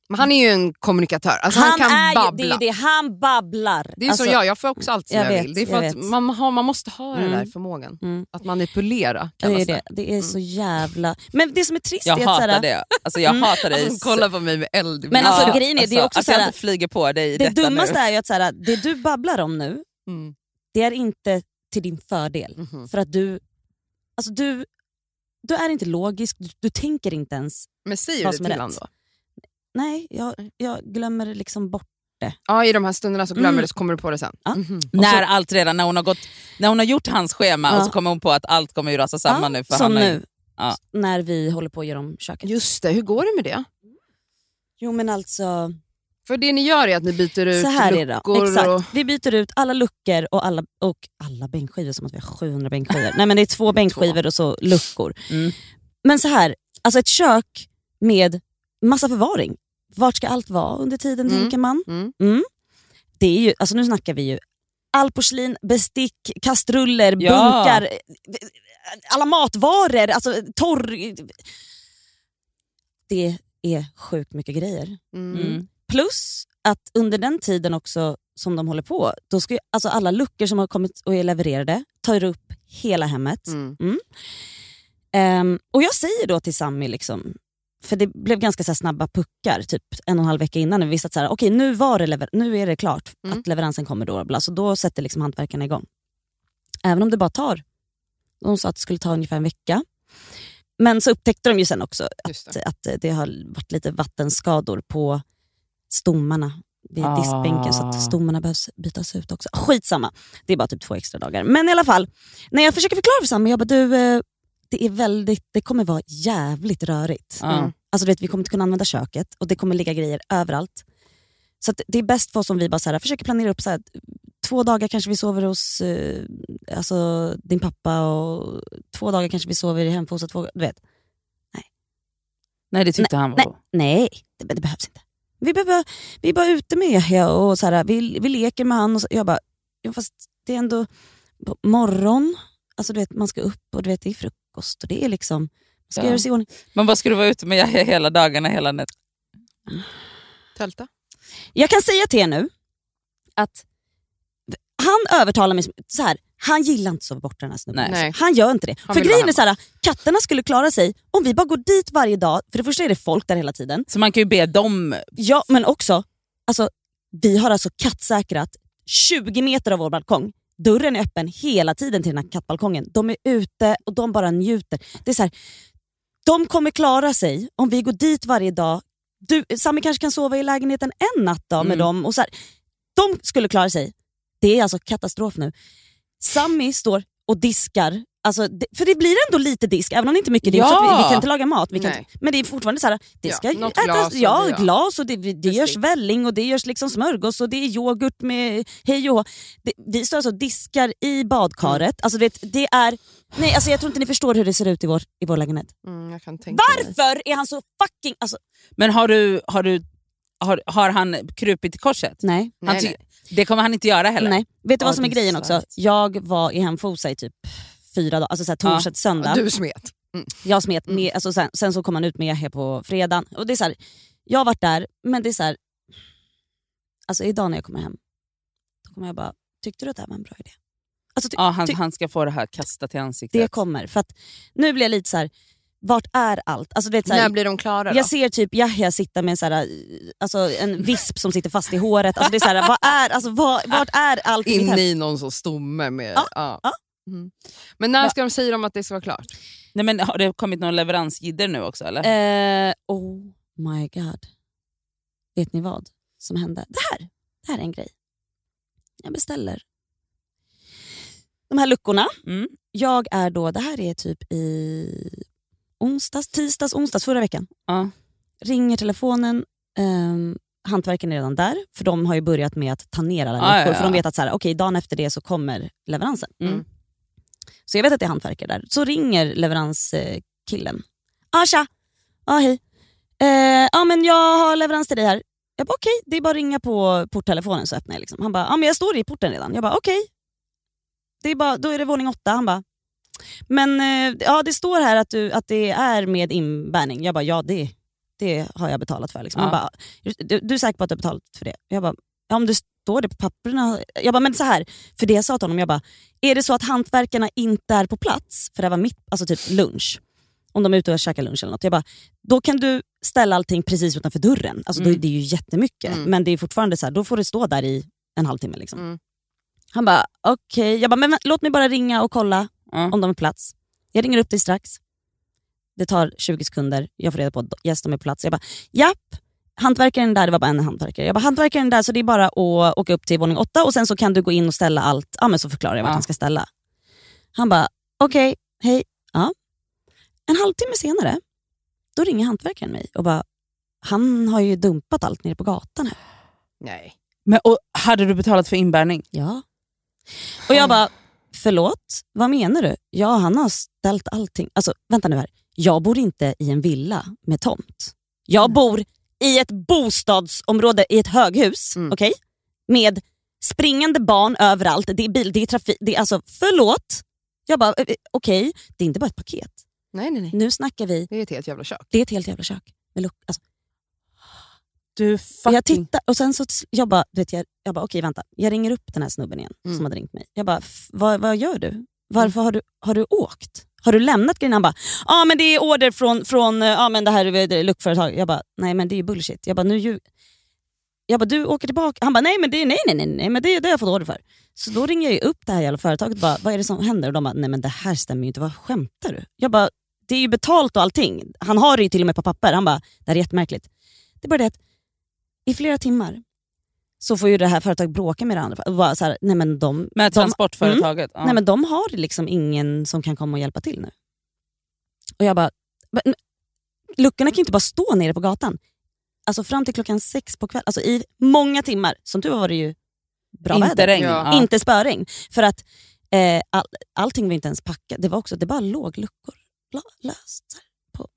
Men han är ju en kommunikatör, alltså han, kan är babbla. det det, han babblar. Det är Alltså, som jag, jag får också allt som jag, jag vet, vill. Det är för att man, har, man måste ha den Mm. där förmågan. Mm. Att manipulera Det är, det. det är så jävla... Men det som är trist Jag är att... hatar såhär, det. Alltså, jag Mm. hatar dig. Alltså, kolla på mig med eld i Men alltså, ögon. grejen är, det är också att så jag inte flyger på dig i Det detta dummaste nu. är ju att såhär, det du babblar om nu, Mm. Det är inte till din fördel. Mhm. För att du, alltså du, du är inte logisk, du, du tänker inte ens. Men säger Vad du som är till rätt. honom då? Nej, jag, jag glömmer liksom bort. Ja, i de här stunderna så glömmer Mm. du så kommer du på det sen. Ja. Mhm. När allt redan, när hon har, gått, när hon har gjort hans schema Ja. och så kommer hon på att allt kommer ju rasa samman Ja, nu. För som han nu, Ja. när vi håller på att göra om köket. Just det, hur går det med det? Jo men alltså, För det ni gör är att ni byter ut så här är det. luckor Exakt. och... Vi byter ut alla luckor och alla, och alla bänkskivor som att vi har 700 bänkskivor. Nej men det är *laughs* två bänkskivor och så luckor. Mm. Men så här, alltså ett kök med massa förvaring. Vart ska allt vara under tiden Mm. tänker man? Mm. Mm. Det är ju, alltså nu snackar vi ju all porslin, bestick, kastruller, Ja. bunkar, alla matvaror, alltså torr... Det är sjukt mycket grejer. Mm. Mm. Plus att under den tiden också som de håller på, då ska ju, alltså alla luckor som har kommit och är levererade tar upp hela hemmet. Mm. Ehm, och jag säger då till Sammy, liksom, för det blev ganska så snabba puckar, typ en och en halv vecka innan, när vi visste att så här, okej, nu, var det nu är det klart Mm. att leveransen kommer då. Bla, så då sätter liksom hantverkarna igång. Även om det bara tar, de sa att det skulle ta ungefär en vecka. Men så upptäckte de ju sen också att, det. att det har varit lite vattenskador på stommarna vid Ah. diskbänken så att stommarna behövs bytas ut också. Skitsamma, det är bara typ två extra dagar. Men i alla fall, när jag försöker förklara för Sam, jag bara du, eh, det, är väldigt, det kommer vara jävligt rörigt. Mm. Alltså, du vet, vi kommer inte kunna använda köket och det kommer ligga grejer överallt. Så det är bäst för oss om vi bara så här, försöker planera upp så här, två dagar kanske vi sover hos eh, alltså, din pappa och två dagar kanske vi sover i hemfosa. Två, du vet. Nej det tyckte han var... Nej, nej det, det behövs inte. Vi, behöver, vi är bara ute med Yahya och så här, vi, vi leker med han. Och så, jag bara, ja, fast det är ändå morgon, alltså, du vet, man ska upp och du vet, det är frukost och det är liksom, man ska Ja. göra sig i ordning. Men vad ska du vara ute med Yahya hela dagarna, hela nätet? Tälta? Jag kan säga till er nu att han övertalar mig så här. Han gillar inte att sova borta den här snubben. Nej. Nej. Han gör inte det. Han för grejen är så här, katterna skulle klara sig om vi bara går dit varje dag. För det första är det folk där hela tiden. Så man kan ju be dem... Ja, men också, alltså, vi har alltså kattsäkrat 20 meter av vår balkong. Dörren är öppen hela tiden till den här kattbalkongen. De är ute och de bara njuter. Det är så här, de kommer klara sig om vi går dit varje dag. Du, Sami kanske kan sova i lägenheten en natt då med Mm. dem. Och så här, de skulle klara sig. Det är alltså katastrof nu. Sami står och diskar, alltså, det, för det blir ändå lite disk, även om det inte är mycket. Det är så att vi, Ja! vi kan inte laga mat, vi kan inte, men det är fortfarande så här, det Ja, ska något ätas, glas och ja, det- ja. glas och det, det görs välling och det görs liksom smörgås och det är yoghurt med hej och det, Vi står alltså och diskar i badkaret. Mm. Alltså, vet, det är, nej, alltså, jag tror inte ni förstår hur det ser ut i vår, i vår lägenhet. Mm, jag kan tänka mig. Varför är han så fucking... Alltså, Men har du... Har du har, har han krupit i korset? nej. Han Nej, ty- Det kommer han inte göra heller. nej. Vet du vad som är grejen också? Jag var i Hemfosa i typ fyra dagar, alltså så här, torsdag till söndag. Du smet. Jag smet med, alltså sen, sen så kom han ut med Yahya på fredagen. Och det är så här, jag har varit där, men det är så här, alltså idag när jag kommer hem, då kommer jag bara, tyckte du att det här var en bra idé? Alltså, ty- Ja, han, ty- han ska få det här kastat i ansiktet. det kommer. För att nu blir jag lite så här, vart är allt? Alltså, du vet, så här, När blir de klara då? jag ser typ Yahya sitta med så här, alltså, en visp som sitter fast i håret. Alltså, det är så här, vad är, alltså, vad, vart är allt? Inne i någon sån stomme med... Ja, Ja. ja. Mm. Men när ska de säga dem att det ska vara klart? Nej, men har det kommit någon leveransjidder nu också eller? Eh, oh my god. Vet ni vad som hände? Det här, det här är en grej. Jag beställer de här luckorna. Mm. Jag är då, det här är typ i onsdags, tisdags, onsdags förra veckan. Ja. Ringer telefonen, um, hantverken är redan där för de har ju börjat med att ta ner alla Ja, luckor ja, för de ja. vet att så här, okay, dagen efter det så kommer leveransen. Mm. Så jag vet att det är hantverkare där. Så ringer leveranskillen. Ah, tja! Ah, hej. Eh, ja, men jag har leverans till dig här. Jag bara okej, det är bara att ringa på porttelefonen så öppnar jag. Liksom. Han bara, ja men jag står i porten redan. Jag bara okej. Det är bara, då är det våning åtta. Han bara, men eh, ja det står här att, du, att det är med inbärning. Jag bara, ja det, det har jag betalat för. Liksom. Ja. bara, du, du är säker på att du har betalat för det? Jag bara, ja om det står det på papperna. Jag bara, men så här, för det jag sa till honom, jag bara, är det så att hantverkarna inte är på plats, för det var mitt, alltså typ lunch, om de är ute och käkar lunch eller något. Jag bara, då kan du ställa allting precis utanför dörren. Alltså, Mm. då, det är ju jättemycket, Mm. men det är fortfarande så här, då får det stå där i en halvtimme. Liksom. Mm. Han bara, okej. Jag bara, men låt mig bara ringa och kolla Ja. om de är plats. Jag ringer upp dig strax. Det tar 20 sekunder, jag får reda på att yes, de är på plats. Jag bara, japp. Hantverkaren där, det var bara en hantverkare. Jag bara, hantverkaren där, så det är bara att åka upp till våning åtta och sen så kan du gå in och ställa allt. Ja men så förklarar jag vart Ja. han ska ställa. Han bara, okej, hej. Ja. En halvtimme senare, då ringer hantverkaren mig och bara, han har ju dumpat allt nere på gatan här. Nej. Men, och, hade du betalat för inbärning? Ja. Och jag bara, förlåt, vad menar du? Ja, han har ställt allting. Alltså, vänta nu här. Jag bor inte i en villa med tomt. Jag bor i ett bostadsområde i ett höghus, Mm. okej? Med springande barn överallt, det är bil, det är trafik. Det är, alltså, förlåt. Jag bara, eh, eh, okej, det är inte bara ett paket. Nej, nej, nej. Nu snackar vi, Det är ett helt jävla kök. det är ett helt jävla kök. Med alltså, Du fucking... jag tittar och sen så, jag bara, du vet, jag, jag bara okej vänta, jag ringer upp den här snubben igen Mm. som hade ringt mig. Jag bara, "F- vad, vad gör du? Varför har du, har du åkt? Har du lämnat grejerna? Han bara, ja ah, men det är order från, från eh, ja, men det här det är luckföretaget. Jag bara, nej men det är bullshit. Jag bara, nu ljug... Jag bara, du åker tillbaka. Han bara, nej men det, nej, nej, nej, nej men det, det har jag fått order för. Så då ringer jag upp det här jävla företaget och bara, vad är det som händer? Och de bara, nej men det här stämmer ju inte, vad skämtar du? Jag bara, det är ju betalt och allting. Han har det ju till och med på papper. Han bara, det här är jättemärkligt. Det är bara det att i flera timmar så får ju det här företaget bråka med det andra. Bara så här, nej men de, Med de, transportföretaget? Ja. nej men de har liksom ingen som kan komma och hjälpa till nu. Och jag bara, men, luckorna kan ju inte bara stå nere på gatan. Alltså fram till klockan sex på kvällen, alltså i många timmar. Som tur var var det ju bra Inte väder. regn? Ja. Inte spöregn. För att eh, all, allting var inte ens packat. Det var också, det bara låg luckor löst. På.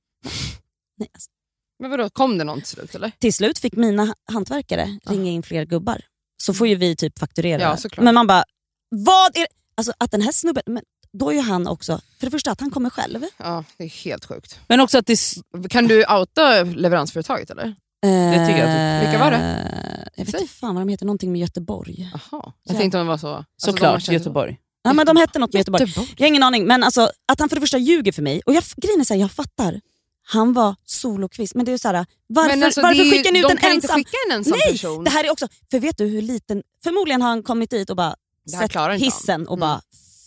Nej, alltså. Men vadå, kom det någon till slut eller? Till slut fick mina ha- hantverkare ringa in fler gubbar. Så får ju vi typ fakturera. Ja, såklart. Men man bara, vad är det? Alltså att den här snubben, men då är ju han också, för det första att han kommer själv. Ja, det är helt sjukt. Men också att det... Kan du outa leveransföretaget eller? Det tycker jag att Eh, Vilka var det? Jag vet inte fan vad de heter, någonting med Göteborg. Jaha. Jag tänkte om det var så. Alltså, de Såklart, känns- Göteborg. Ja, men de hette något med Göteborg. Göteborg. Jag har ingen aning, men alltså, att han för det första ljuger för mig. Och jag, grejen är så här, jag fattar. Han var solokvist, men det är så här, varför, alltså, varför det är ju- skickar ni ut de en kan inte ensam? skicka en ensam Nej, person. det här är också, för vet du hur liten, förmodligen har han kommit dit och bara sett hissen och han. bara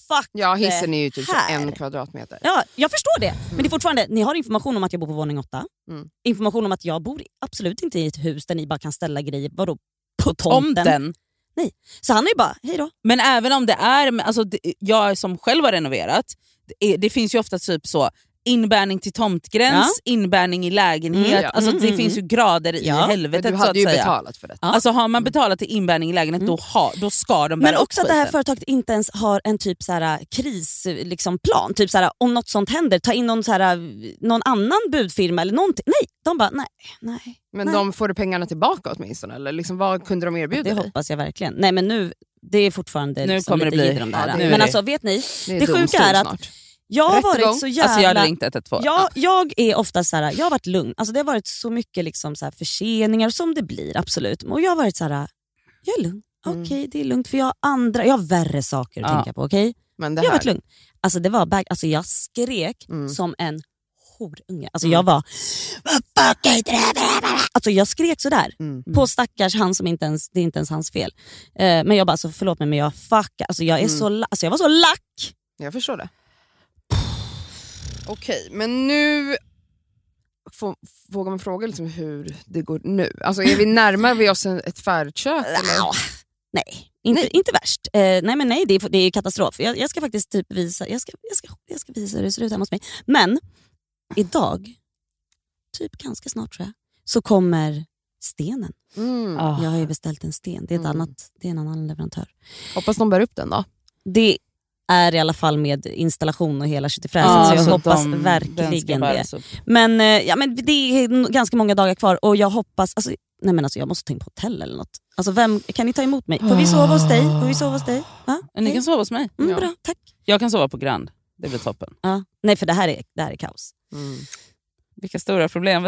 fuck Ja, hissen är ju typ en kvadratmeter. Ja, jag förstår det. Men det är fortfarande, ni har information om att jag bor på våning åtta. Mm. Information om att jag bor absolut inte i ett hus där ni bara kan ställa grejer vadå, på tomten. Tomten. Så han är ju bara, hej då. Men även om det är, alltså, det, jag som själv har renoverat, det, är, det finns ju ofta typ så inbärning till tomtgräns, inbärning i lägenhet. Mm, ja. Alltså, Mm, det mm, finns ju grader i Ja. Helvetet du så att hade ju säga. betalat för det. Ja. Alltså har man betalat till inbärning i lägenhet då, ha, då ska de bära Men också att det här företaget inte ens har en typ så här, krisplan. Liksom, plan. typ så här, om något sånt händer, ta in någon, så här, någon annan budfirma eller någonting. Nej, de bara nej. nej. Men Nej. de får du pengarna tillbaka åtminstone? Eller liksom, vad kunde de erbjuda Det dig? hoppas jag verkligen. Nej men nu, det är fortfarande Nu liksom kommer det lite bli- det här. Ja, det är men det. alltså vet ni, Det, det sjuka är att- snart. Jag har varit så jävla... Alltså jag hade ringt 112. Jag, jag är ofta så här, jag har varit lugn. Alltså det har varit så mycket liksom så här förseningar som det blir, absolut. Och jag har varit så här, jag är lugn. Mm. Okej, det är lugnt för jag har andra, jag har värre saker att Ja. tänka på. Okej? Men det Jag har varit lugn. Alltså det var bag, alltså jag skrek Mm. som en horunge. Alltså Mm. jag var, vad fuck är det här?" Alltså jag skrek sådär. Mm. På stackars han som inte ens, det är inte ens hans fel. Eh, men jag bara, alltså, förlåt mig men jag fuck, alltså jag, är Mm. så, alltså jag var så lack. Jag förstår det. Okej, men nu får, vågar man fråga liksom hur det går nu? Alltså är vi närmare vi oss en- ett färdigt kök? Eller? Ja, Nej, inte, Nej. inte värst. Eh, nej men nej, det är, det är katastrof. Jag, jag ska faktiskt typ visa, jag ska, jag, ska, jag ska visa hur det ser ut hemma hos mig. Men idag, typ ganska snart tror jag, så kommer stenen. Mm. Ah. Jag har ju beställt en sten. Det är, ett Mm. annat, det är en annan leverantör. Hoppas de bär upp den då. Det är i alla fall med installation och hela tjuttifräsen Ja, så jag så hoppas de- verkligen det. Men, eh, ja, men det är ganska många dagar kvar och jag hoppas, alltså, nej men alltså, jag måste ta in på hotell eller något. Alltså, vem, kan ni ta emot mig? Får vi sova hos dig? Får vi sova hos dig? Va? Ni Hej. kan sova hos mig. Mm, Ja. Bra, tack. Jag kan sova på Grand. Det blir toppen. Ja. Nej för det här är, det här är kaos. Mm. Vilka stora problem.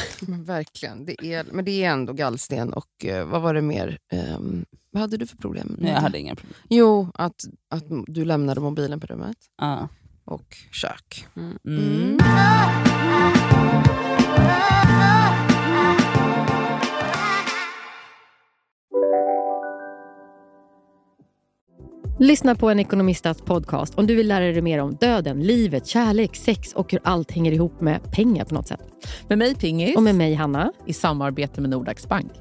*laughs* Men verkligen, det är, men det är ändå gallsten och eh, vad var det mer? Ehm, vad hade du för problem? Nej, jag hade inga problem. Jo, att, att du lämnade mobilen på rummet Ja. och kök. Mm. Lyssna på en ekonomistats podcast om du vill lära dig mer om döden, livet, kärlek, sex och hur allt hänger ihop med pengar på något sätt. Med mig Pingis Och med mig Hanna. i samarbete med Nordax Bank.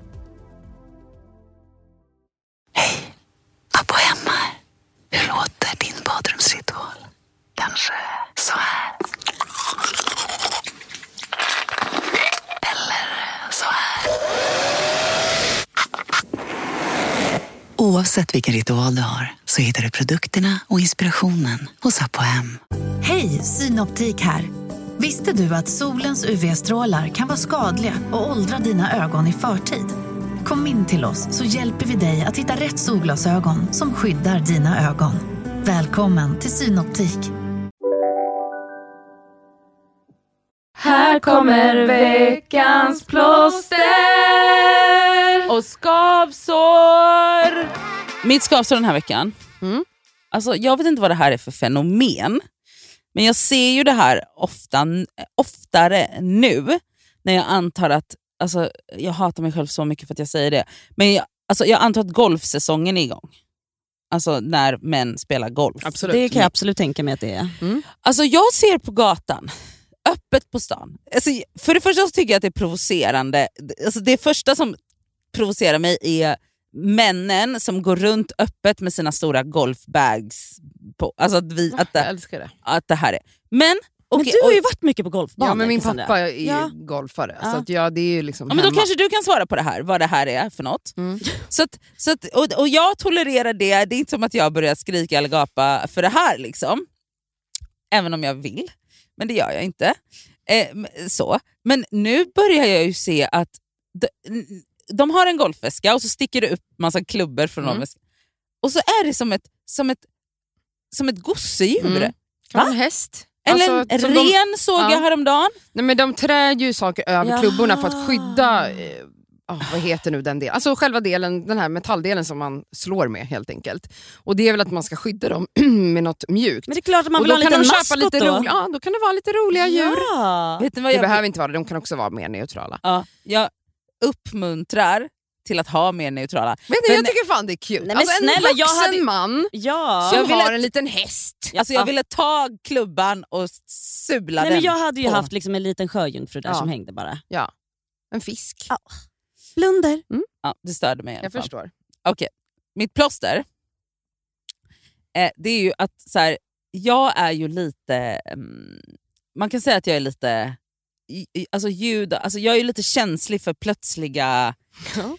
Hemma här. Hur låter din badrumsritual? Kanske så här? Eller så här? Oavsett vilken ritual du har så hittar du produkterna och inspirationen hos Abbo Hem. Hej, Synoptik här. Visste du att solens UV-strålar kan vara skadliga och åldra dina ögon i förtid? Kom in till oss så hjälper vi dig att hitta rätt solglasögon som skyddar dina ögon. Välkommen till Synoptik. Här kommer veckans plåster och skavsår. Mitt skavsår den här veckan. Mm. Alltså, jag vet inte vad det här är för fenomen, men jag ser ju det här ofta, oftare nu när jag antar att, alltså, jag hatar mig själv så mycket för att jag säger det, men jag, alltså, jag antar att golfsäsongen är igång. Alltså när män spelar golf. Absolut. Det kan jag absolut tänka mig att det är. Alltså jag ser på gatan, öppet på stan. Alltså, för det första så tycker jag att det är provocerande. Alltså, det första som provocerar mig är männen som går runt öppet med sina stora golfbags. På. Alltså att, vi, att, Jag det, älskar det. att det här är. Men, Men okej, du har ju varit mycket på golfbanor. Ja, men min pappa är ju Ja. golfare, Ja. så att ja, det är ju liksom Ja, men då kanske du kan svara på det här, vad det här är för något. Mm. Så att, så att, och, och jag tolererar det, det är inte som att jag börjar skrika eller gapa för det här. liksom. Även om jag vill, men det gör jag inte. Eh, så. Men nu börjar jag ju se att de, har en golfväska och så sticker det upp massa klubbor från Mm. väskan. Och så är det som ett, som ett, som ett gosedjur. Mm. Kan en häst. Eller Alltså, en ren de- såg ja. jag häromdagen. Nej, men de trär ju saker över Jaha. klubborna för att skydda eh, ah, vad heter nu den delen? Alltså själva delen, den här metalldelen som man slår med helt enkelt. Och det är väl att man ska skydda dem *clears throat* med något mjukt. Men det är klart att man vill ha en kan liten maskot köpa lite då. ja, då kan det vara lite roliga djur. Ja. Det behöver inte vara det, de kan också vara mer neutrala. ja, jag uppmuntrar till att ha mer neutrala. Men Men- jag tycker fan det är kul. Nej, men alltså, en snälla, vuxen jag hade- man Ja. som har en liten häst. Alltså jag Ja. ville ta klubban och sula Nej, den. men jag hade ju på. haft liksom en liten sjöjungfru där Ja. som hängde bara. Ja, en fisk. Ja. Blunder. Ja, det störde mig i alla Jag fall. förstår. Okej, mitt plåster. Eh, det är ju att så här, jag är ju lite... mm, man kan säga att jag är lite... Alltså ljud, alltså jag är lite känslig för plötsliga... Ja.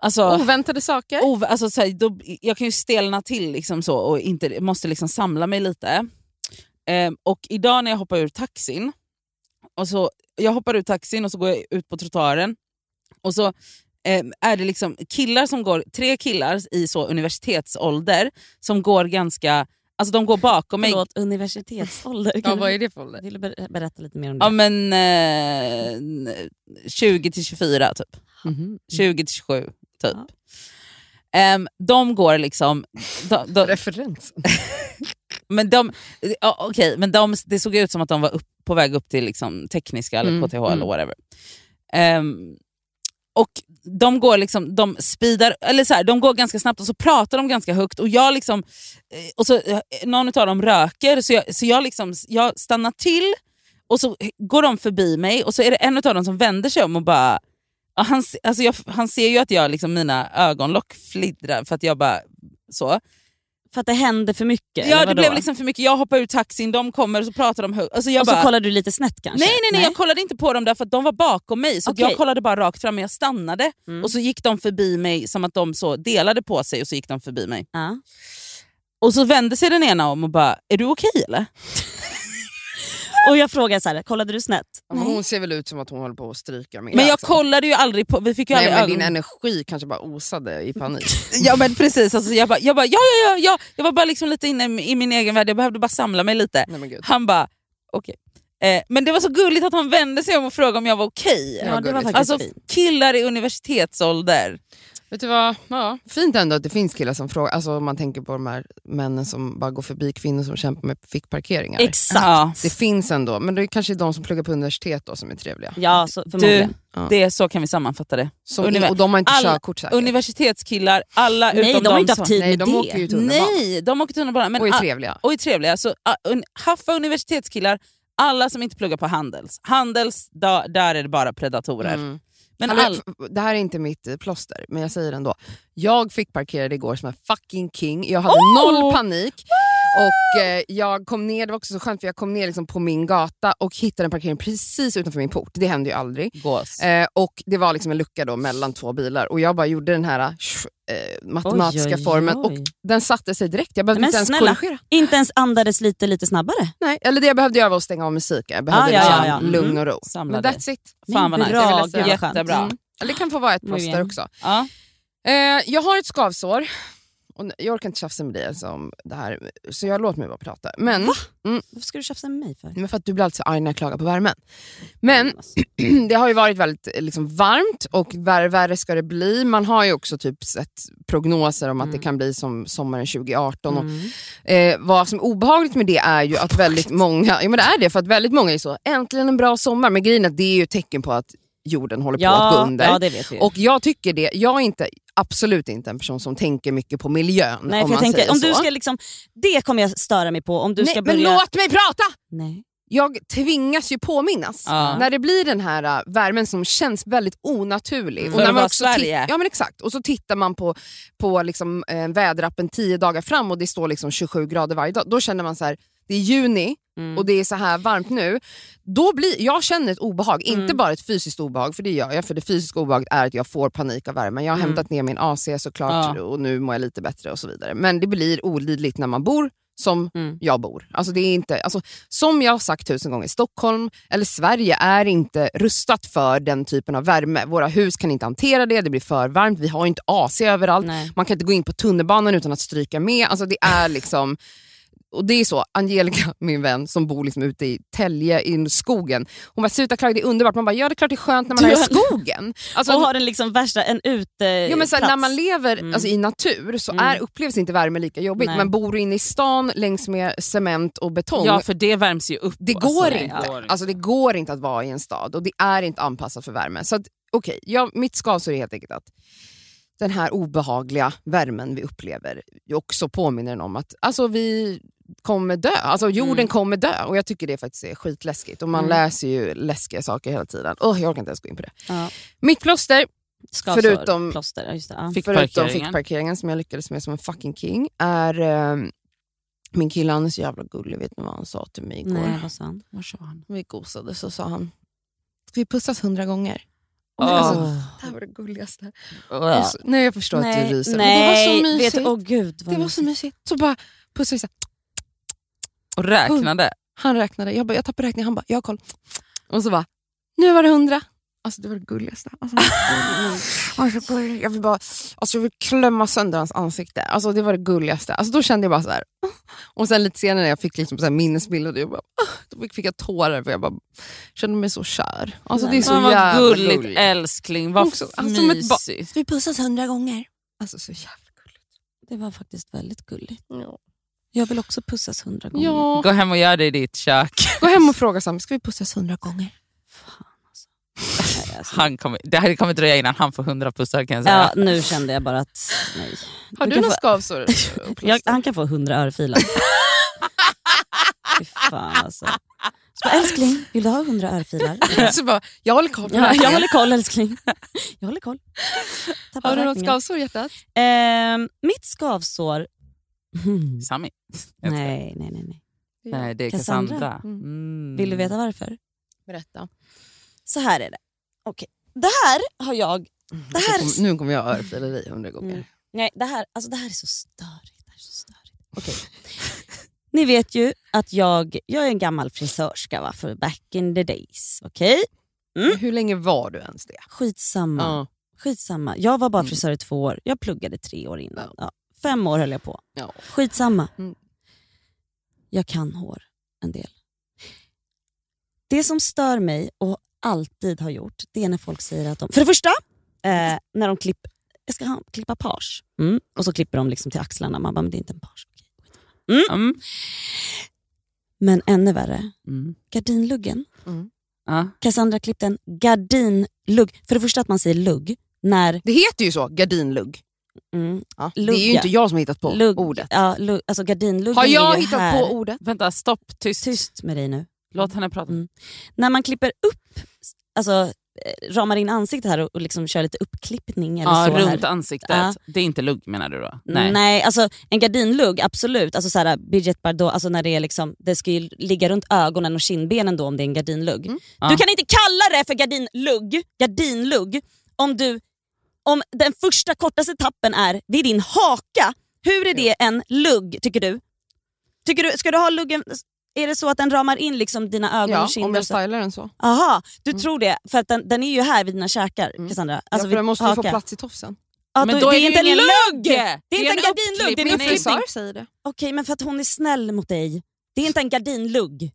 Alltså, Oväntade saker. ov, alltså så här, då, jag kan ju stelna till liksom så och inte, måste liksom samla mig lite. Ehm, och idag när jag hoppar ur taxin, och så, jag hoppar ur taxin och så går jag ut på trottoaren och så ehm, är det liksom killar som går, tre killar i så universitetsålder som går ganska, alltså de går bakom mig. Förlåt, universitetsålder. Ja, Kan vad är det för ålder? Vill du ber- berätta lite mer om det? Ja men eh, 20 till 24 typ. Mhm. 20 till 27 typ. Ja. Ehm, de går liksom... De, de, Referens. *laughs* men de, ja, okej, men de, det såg ut som att de var upp, på väg upp till liksom tekniska eller Mm, KTH mm. eller whatever. Ehm, och de går liksom, de speedar, eller så här, de går ganska snabbt och så pratar de ganska högt och jag liksom, eh, och så, eh, någon av dem röker så jag, så jag, liksom, jag stannar till och så går de förbi mig och så är det en av dem som vänder sig om och bara Och han, alltså jag, han ser ju att jag liksom, mina ögonlock fliddrar för att jag bara så. För att det hände för mycket? Ja det blev liksom för mycket, jag hoppar ur taxin, de kommer och så pratar de högt. Alltså jag och så bara, kollade du lite snett kanske? nej, nej nej jag kollade inte på dem där för att de var bakom mig så Okej. jag kollade bara rakt fram men jag stannade Mm. och så gick de förbi mig som att de så delade på sig och så gick de förbi mig. Ja. Och så vände sig den ena om och bara, är du okej eller? *laughs* Och jag frågade så här, kollade du snett? Ja, men hon ser väl ut som att hon håller på att stryka med. Men jag alltså. kollade ju aldrig på, vi fick ju Nej, aldrig men din ögon... energi kanske bara osade i panik. *laughs* Ja men precis, alltså, jag, bara, jag bara, ja, ja, ja, ja, jag var bara liksom lite inne i min egen värld, jag behövde bara samla mig lite. Nej, men gud. Han bara, okej. Eh, men det var så gulligt att han vände sig om och frågade om jag var okej. Ja, det var faktiskt Alltså fint. killar i universitetsålder. Vet du vad? Ja, fint ändå att det finns killar som frågar, alltså om man tänker på de här männen som bara går förbi kvinnor som kämpar med fickparkeringar. Exakt. Ja, Det finns ändå, men det är kanske de som pluggar på universitet då som är trevliga. Ja, så, du. Ja. det är så kan vi sammanfatta det. Som, Univer- och de har inte alla- körkort säkert. Universitetskillar, alla Nej, utom de har inte haft tid Nej, med de det. åker ju tunnelbana Nej, de åker tunnelbana. Men och är trevliga. och är trevliga. Så, a, un, haffa universitetskillar, alla som inte pluggar på Handels. Handels, da, där är det bara predatorer. Mm. Men all, Det här är inte mitt eh, plåster, men jag säger det ändå. Jag fick parkerade igår som en fucking king. Jag hade noll panik. Och eh, jag kom ner, Det var också så skönt för jag kom ner liksom på min gata och hittade en parkering precis utanför min port. Det händer ju aldrig. gås. Eh, och Det var liksom en lucka då mellan två bilar och jag bara gjorde den här eh, matematiska Oj, oj, formen och den satte sig direkt. Jag behövde Men inte ens snälla. korrigera. Inte ens andades lite, lite snabbare? Nej, eller det jag behövde göra var att stänga av musiken. Jag behövde Ah, ja, liksom ja, ja. lugn och ro. Samla Men that's it. Fan vad nice. bra, skönt. Jättebra. Mm. Eller det kan få vara ett plåster också. Ja. Eh, jag har ett skavsår. Och jag orkar inte tjafsa med dig alltså om det här, så jag låter mig bara prata. Men, mm, Varför ska du tjafsa med mig för? men för att du blir alltid så arg när jag klagar på värmen. Men *clears throat* det har ju varit väldigt liksom, varmt och värre, värre ska det bli. Man har ju också typ sett prognoser om att det kan bli som sommaren 2018. Och, Mm. eh, vad som är obehagligt med det är ju att väldigt många, ja men det är det, för att väldigt många är så, äntligen en bra sommar. Men grejen är att det är ju ett tecken på att jorden håller på att gå Ja, under. ja, det vet vi. Och jag tycker det, jag är inte, absolut inte en person som tänker mycket på miljön. Nej, om man tänker, säger om du så. ska liksom, det kommer jag störa mig på. Om du Nej, ska men börja... låt mig prata! Nej. Jag tvingas ju påminnas. Ja. När det blir den här äh, värmen som känns väldigt onaturlig. Mm. Och när man också Sverige. Ja men exakt. Och så tittar man på, på liksom, eh, väderappen tio dagar fram och det står liksom 27 grader varje dag. Då känner man så här, det är juni Mm. och det är så här varmt nu. Då blir, jag känner ett obehag, inte Mm. bara ett fysiskt obehag, för det gör jag. För det fysiska obehaget är att jag får panik av värmen. Jag har Mm. hämtat ner min AC såklart Ja. och nu mår jag lite bättre och så vidare. Men det blir olidligt när man bor som Mm. jag bor. Alltså det är inte, alltså, som jag har sagt tusen gånger, Stockholm eller Sverige är inte rustat för den typen av värme. Våra hus kan inte hantera det, det blir för varmt, vi har inte AC överallt. Nej. Man kan inte gå in på tunnelbanan utan att stryka med. Alltså det är liksom... Och det är så, Angelica, *laughs* min vän som bor liksom ute i Tälje i skogen, hon bara “sluta klaga, det är underbart”. Man bara “ja det är klart det är skönt när man är i skogen”. Alltså, *laughs* och har den liksom värsta, en uteplats. Ja, men så här, när man lever Mm. alltså, i natur så Mm. är, upplevs inte värme lika jobbigt. Nej. Men bor du inne i stan längs med cement och betong, ja, för det värms ju upp. det alltså. går Nej, inte. ja. Alltså, det går inte att vara i en stad och det är inte anpassat för värme. Så att, okej, ja, mitt skavsår är helt enkelt att den här obehagliga värmen vi upplever också påminner om att alltså, vi kommer dö. Alltså jorden Mm. kommer dö och jag tycker det faktiskt är skitläskigt. Och man Mm. läser ju läskiga saker hela tiden. Oh, jag orkar inte ens gå in på det. Ja. Mitt plåster Skavsår, förutom- plåster. Just det. Ja. Förutom Fickparkeringen. fickparkeringen som jag lyckades med som en fucking king är eh, min kille han är så jävla gullig. Vet ni vad han sa till mig igår? Nej, vad sa han? Vad sa han? Vi gosade så sa han, ska vi pussas hundra gånger? Åh. Alltså, det här var det gulligaste. Och så, nej jag förstår att Nej, du ryser. Men nej, det var så mysigt. Vet, åh gud, vad det var så mysigt. Så bara pussade vi. Och räknade. Han räknade, jag, bara, jag tappade räkningen, han bara, jag har koll. Och så bara, nu var det hundra. Alltså det var det gulligaste. Alltså, *laughs* jag, vill bara, alltså, jag vill klämma sönder hans ansikte. Alltså, det var det gulligaste. Alltså, då kände jag bara så här. Och sen lite senare när jag fick liksom så här minnesbilder, jag bara, då fick jag tårar för jag bara kände mig så kär. Alltså, det är så jävla gulligt gulligt. älskling, vad Också, alltså, mysigt. Vi pussas hundra gånger? Alltså så jävla gulligt. Det var faktiskt väldigt gulligt. Ja. Jag vill också pussas hundra gånger. Ja. Gå hem och gör det i ditt kök. Gå hem och fråga Sam, ska vi pussas hundra gånger? Nej, alltså. Han kommer, det här kommer dröja innan han får hundra pussar kan jag säga. Ja, nu kände jag bara att nej. Har du, kan några få- skavsår? *laughs* Jag, han kan få hundra örfilar. Fy fan alltså. Så bara, älskling, vill du ha hundra örfilar? *laughs* så bara, jag håller koll Ja, det jag håller koll älskling. Jag håller koll. Tappar Har du något skavsår i hjärtat? Ehm, mitt skavsår... Hmm. Sami. *laughs* Nej, nej, nej. nej. Nej, det är Cassandra. Cassandra. Mm. Mm. Vill du veta varför? Berätta. Så här är det. Okej. Det här har jag... Det här, Nu kommer- Nu kommer jag örfila dig hundra gånger. Mm. nej, det, här, alltså det här är så störigt. Det här är så störigt. Okej. *laughs* Ni vet ju att jag, jag är en gammal frisörska va, för back in the days. Okej? Mm. Hur länge var du ens det? Skitsamma. Ja. Skitsamma. Jag var bara Mm. frisör i två år. Jag pluggade tre år innan. Ja. Fem år höll jag på. Ja. Skitsamma. Mm. Jag kan hår en del. Det som stör mig och alltid har gjort, det är när folk säger att de... För det första, eh, när de klipper... Jag ska ha, klippa page. Mm. Och så klipper de liksom till axlarna. Man bara, men det är inte en page. Okej. Mm. Men ännu värre, Mm. gardinluggen. Ja. Cassandra klippte en gardinlugg. För det första att man säger lugg när... Det heter ju så, gardinlugg. Mm, Ja. Det är ju inte jag som har hittat på lugg, ordet. Ja, alltså gardinluggen Har är jag ju hittat här. på ordet? Vänta, stopp. Tyst. Tyst med dig nu. Låt henne prata. Mm. När man klipper upp, alltså eh, ramar in ansiktet här och, och liksom kör lite uppklippning eller Ja, så runt här. ansiktet. Ja. Det är inte lugg menar du då? Nej. alltså en gardinlugg, absolut. Alltså såhär, Brigitte Bardot, alltså när det, är liksom, det ska ju ligga runt ögonen och kindbenen då om det är en gardinlugg. Mm. Ja. Du kan inte kalla det för gardinlugg, gardinlugg om, du, om den första kortaste tappen är vid din haka. Hur är det en lugg tycker du? Tycker du ska du ha luggen Är det så att den ramar in liksom dina ögon Ja, och kinder? om jag stylar den så. Aha, du tror det. För att den, den är ju här vid dina käkar, Cassandra. ja, Alltså för vid den måste ju få plats i tofsen. Ja, Men då, då det är är det inte en lugg! Det är inte en gardinlugg, det är en frisör säger det. Okej, men för att hon är snäll mot dig. Det är inte en gardinlugg.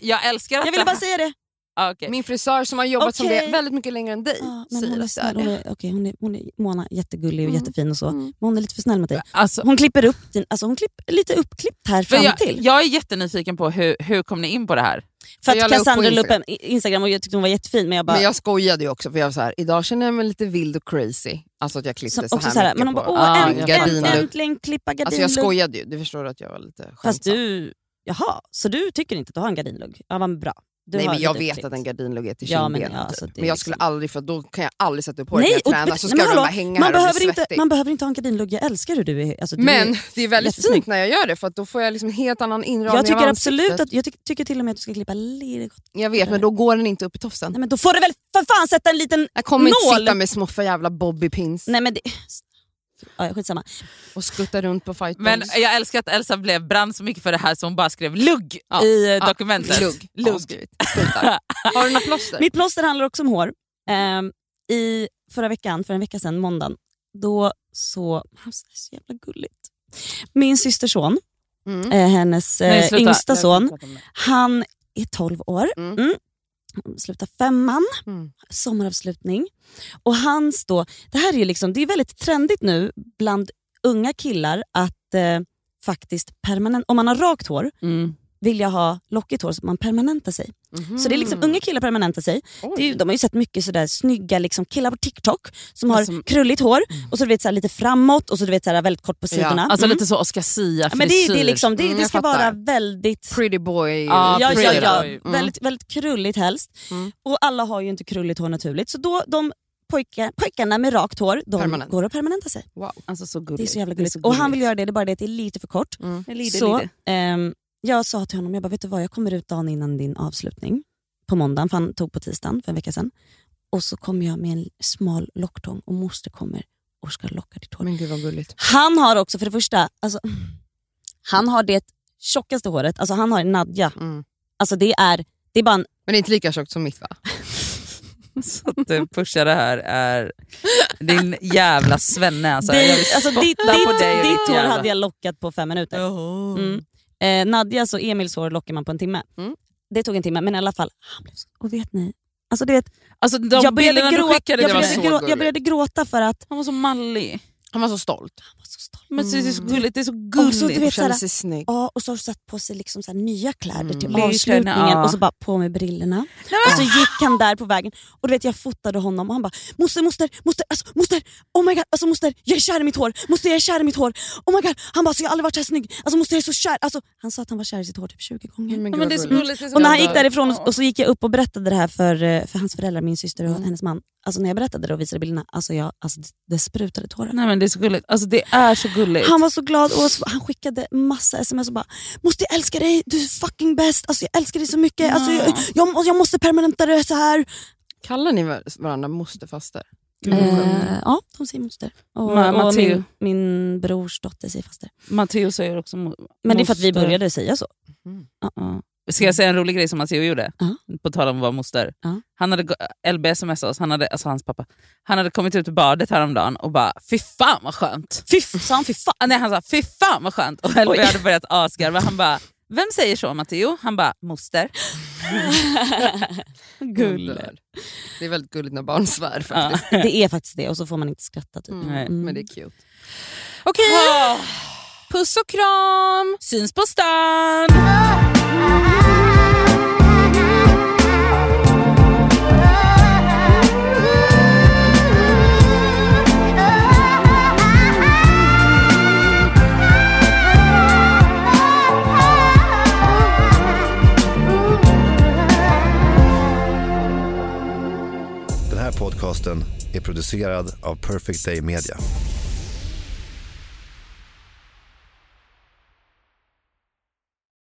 Jag älskar att Jag ville det bara säga det. Ah, okej. Min frisör som har jobbat som Okej. det väldigt mycket längre än dig men säger hon är är snäll. Hon är, okej, hon är, hon är, Mona jättegullig och Mm. jättefin och så. Mm. Men hon är lite för snäll mot dig. Alltså, Hon klipper upp din, alltså hon klipper lite uppklippt här fram jag, till. jag är jättenyfiken på hur, hur kom ni in på det här? För att på Cassandra la upp Instagram. en Instagram och jag tyckte hon var jättefin men jag bara... Men jag skojade ju också för jag var så här, idag känner jag mig lite vild och crazy. Alltså att jag klippte så, så, här så här, mycket men hon på bara åh, Ah, änt, jag änt, gardinlugg. äntligen klippa Alltså gardinlugg. jag skojade ju, du förstår att jag var lite skämtsam. Fast du, jaha, så du tycker inte att du har en gardinlugg? Ja vad bra. Du Nej men jag vet att en gardinlugg är till Ja, men ja, typ. men jag skulle liksom- aldrig, för då kan jag aldrig sätta upp håret Nej, när jag och, tränar så nej, ska men de bara hänga man här och behöver, bli inte, svettig. man behöver inte ha en gardinlugg, jag älskar hur du är. Alltså, du Men är, det är väldigt fint när jag gör det för då får jag liksom en helt annan inramning jag tycker av absolut att, jag tyck, tycker till och med att du ska klippa lite gott. Jag vet men då går den inte upp i tofsen. Nej men då får du väl för fan sätta en liten Jag kommer inte nål. sitta med små för jävla bobbypins Nej men det... Ja, skitsamma. och skutta runt på fight Men jag älskar att Elsa blev brann så mycket för det här så hon bara skrev lugg Ja, i eh, ja, dokumentet. Lugg. Lugg. Skittar. Har du något plåster? Mitt plåster handlar också om hår. Ehm, I förra veckan, för en vecka sedan, måndagen, då så... Det är så jävla gulligt. Min systerson, Mm. eh, hennes Nej, eh, sluta. yngsta son, han är 12 år. Mm. Mm. Slutar femman, Mm. sommaravslutning. Och hans då, det här är liksom, det är väldigt trendigt nu bland unga killar att eh, faktiskt permanent, om man har rakt hår, Mm. Vill jag ha lockigt hår så att man permanentar sig. Mhm. Så det är liksom unga killar permanentar sig. Det är, de har ju sett mycket sådär snygga liksom, killar på TikTok som har Alltså- krulligt hår och så du vet såhär, lite framåt och så du vet såhär, väldigt kort på sidorna. Alltså Mm. lite så Oscar Sia ja, men det, är- det, är frisyr. liksom, det, Mm, det ska fattar. vara väldigt Pretty boy. Ja, Ja, ja, frisyr. ja. Mm. Väldigt, väldigt krulligt helst. Mm. Och alla har ju inte krulligt hår naturligt. Så då de pojkar, pojkarna med rakt hår, de Permanent. går och permanentar sig. Wow. Alltså så Det är så jävla gulligt. så och han vill göra det, det är bara det att det är lite för kort. Mm. Lite, så lite. ehm, jag sa till honom, jag bara, vet du vad, jag kommer ut dagen innan din avslutning på måndagen, för han tog på tisdagen för en vecka sedan. Och så kommer jag med en smal locktång och moster kommer och ska locka ditt hår. Men gud vad gulligt. Han har också, för det första, alltså, han har det tjockaste håret, alltså han har Nadja. Mm. Alltså det är, det är bara en, Men det är inte lika tjockt som mitt va? *laughs* Så att du pushar det här är din jävla svenne. Alltså. det, Jag vill alltså ditt, på ditt, dig ditt hår hade jag lockat på fem minuter. Mm. Eh, Nadjas och Emils hår lockar man på en timme. Mm. Det tog en timme, men i alla fall. Han blev så, och vet ni, alltså du vet, Alltså de jag, började gråta, jag, började mig. så grå, gulligt. jag började gråta för att Han var så mallig. Han var så stolt. han var så stolt. Men det är så gulligt, det är så Och så, du vet, såhär, sig snygg. Ja, och så har du satt på sig liksom så här nya kläder Mm. till avslutningen ja. och så bara på med brillorna. Och så gick han där på vägen och du vet jag fotade honom och han bara “moster, moster, moster, alltså, moster, oh my god, alltså moster, jag är kär i mitt hår, moster jag är kär i mitt hår, oh my god”. Han bara “så jag har aldrig varit så här snygg, alltså moster jag är så kär”. Alltså, han sa att han var kär i sitt hår typ 20 gånger. Men men det är så gulligt. gulligt. det är så Och när han gick därifrån och, och så gick jag upp och berättade det här för, eh, för hans föräldrar, min syster och Mm. hennes man. Alltså när jag berättade det och visade bilderna, alltså, jag, alltså det, det sprutade tårar. Nej men det är så gulligt. Alltså det är så gulligt. Han var så glad och så, han skickade massa sms och bara “måste jag älska dig, du är fucking bäst, alltså, jag älskar dig så mycket, alltså, jag, jag, jag måste permanenta det så här. Kallar ni varandra mosterfaster? Skönt. Eh, ja, de säger moster. Och, Ma- och min, min brors dotter säger faster. Matteo säger också mo- Men det är för att vi moster. började säga så. Ja. Ska jag säga en rolig grej som Matteo gjorde? Ja. På tal om att vara moster. Ja. Han hade, LB smsade oss, han hade, alltså hans pappa. Han hade kommit ut ur badet häromdagen och bara “fy fan vad skönt”. Fy, sa han fy fan? Nej, han sa “fy fan vad skönt” och LB Oj. hade börjat asgarva. Han bara “vem säger så Matteo?” Han bara “moster”. *laughs* Gulle. Det är väldigt gulligt när barn svär faktiskt. *laughs* Det är faktiskt det och så får man inte skratta. Typ. Mm. Nej. Men det är cute. Okej, Ah puss och kram! Syns på stan! Den här podcasten är producerad av Perfect Day Media.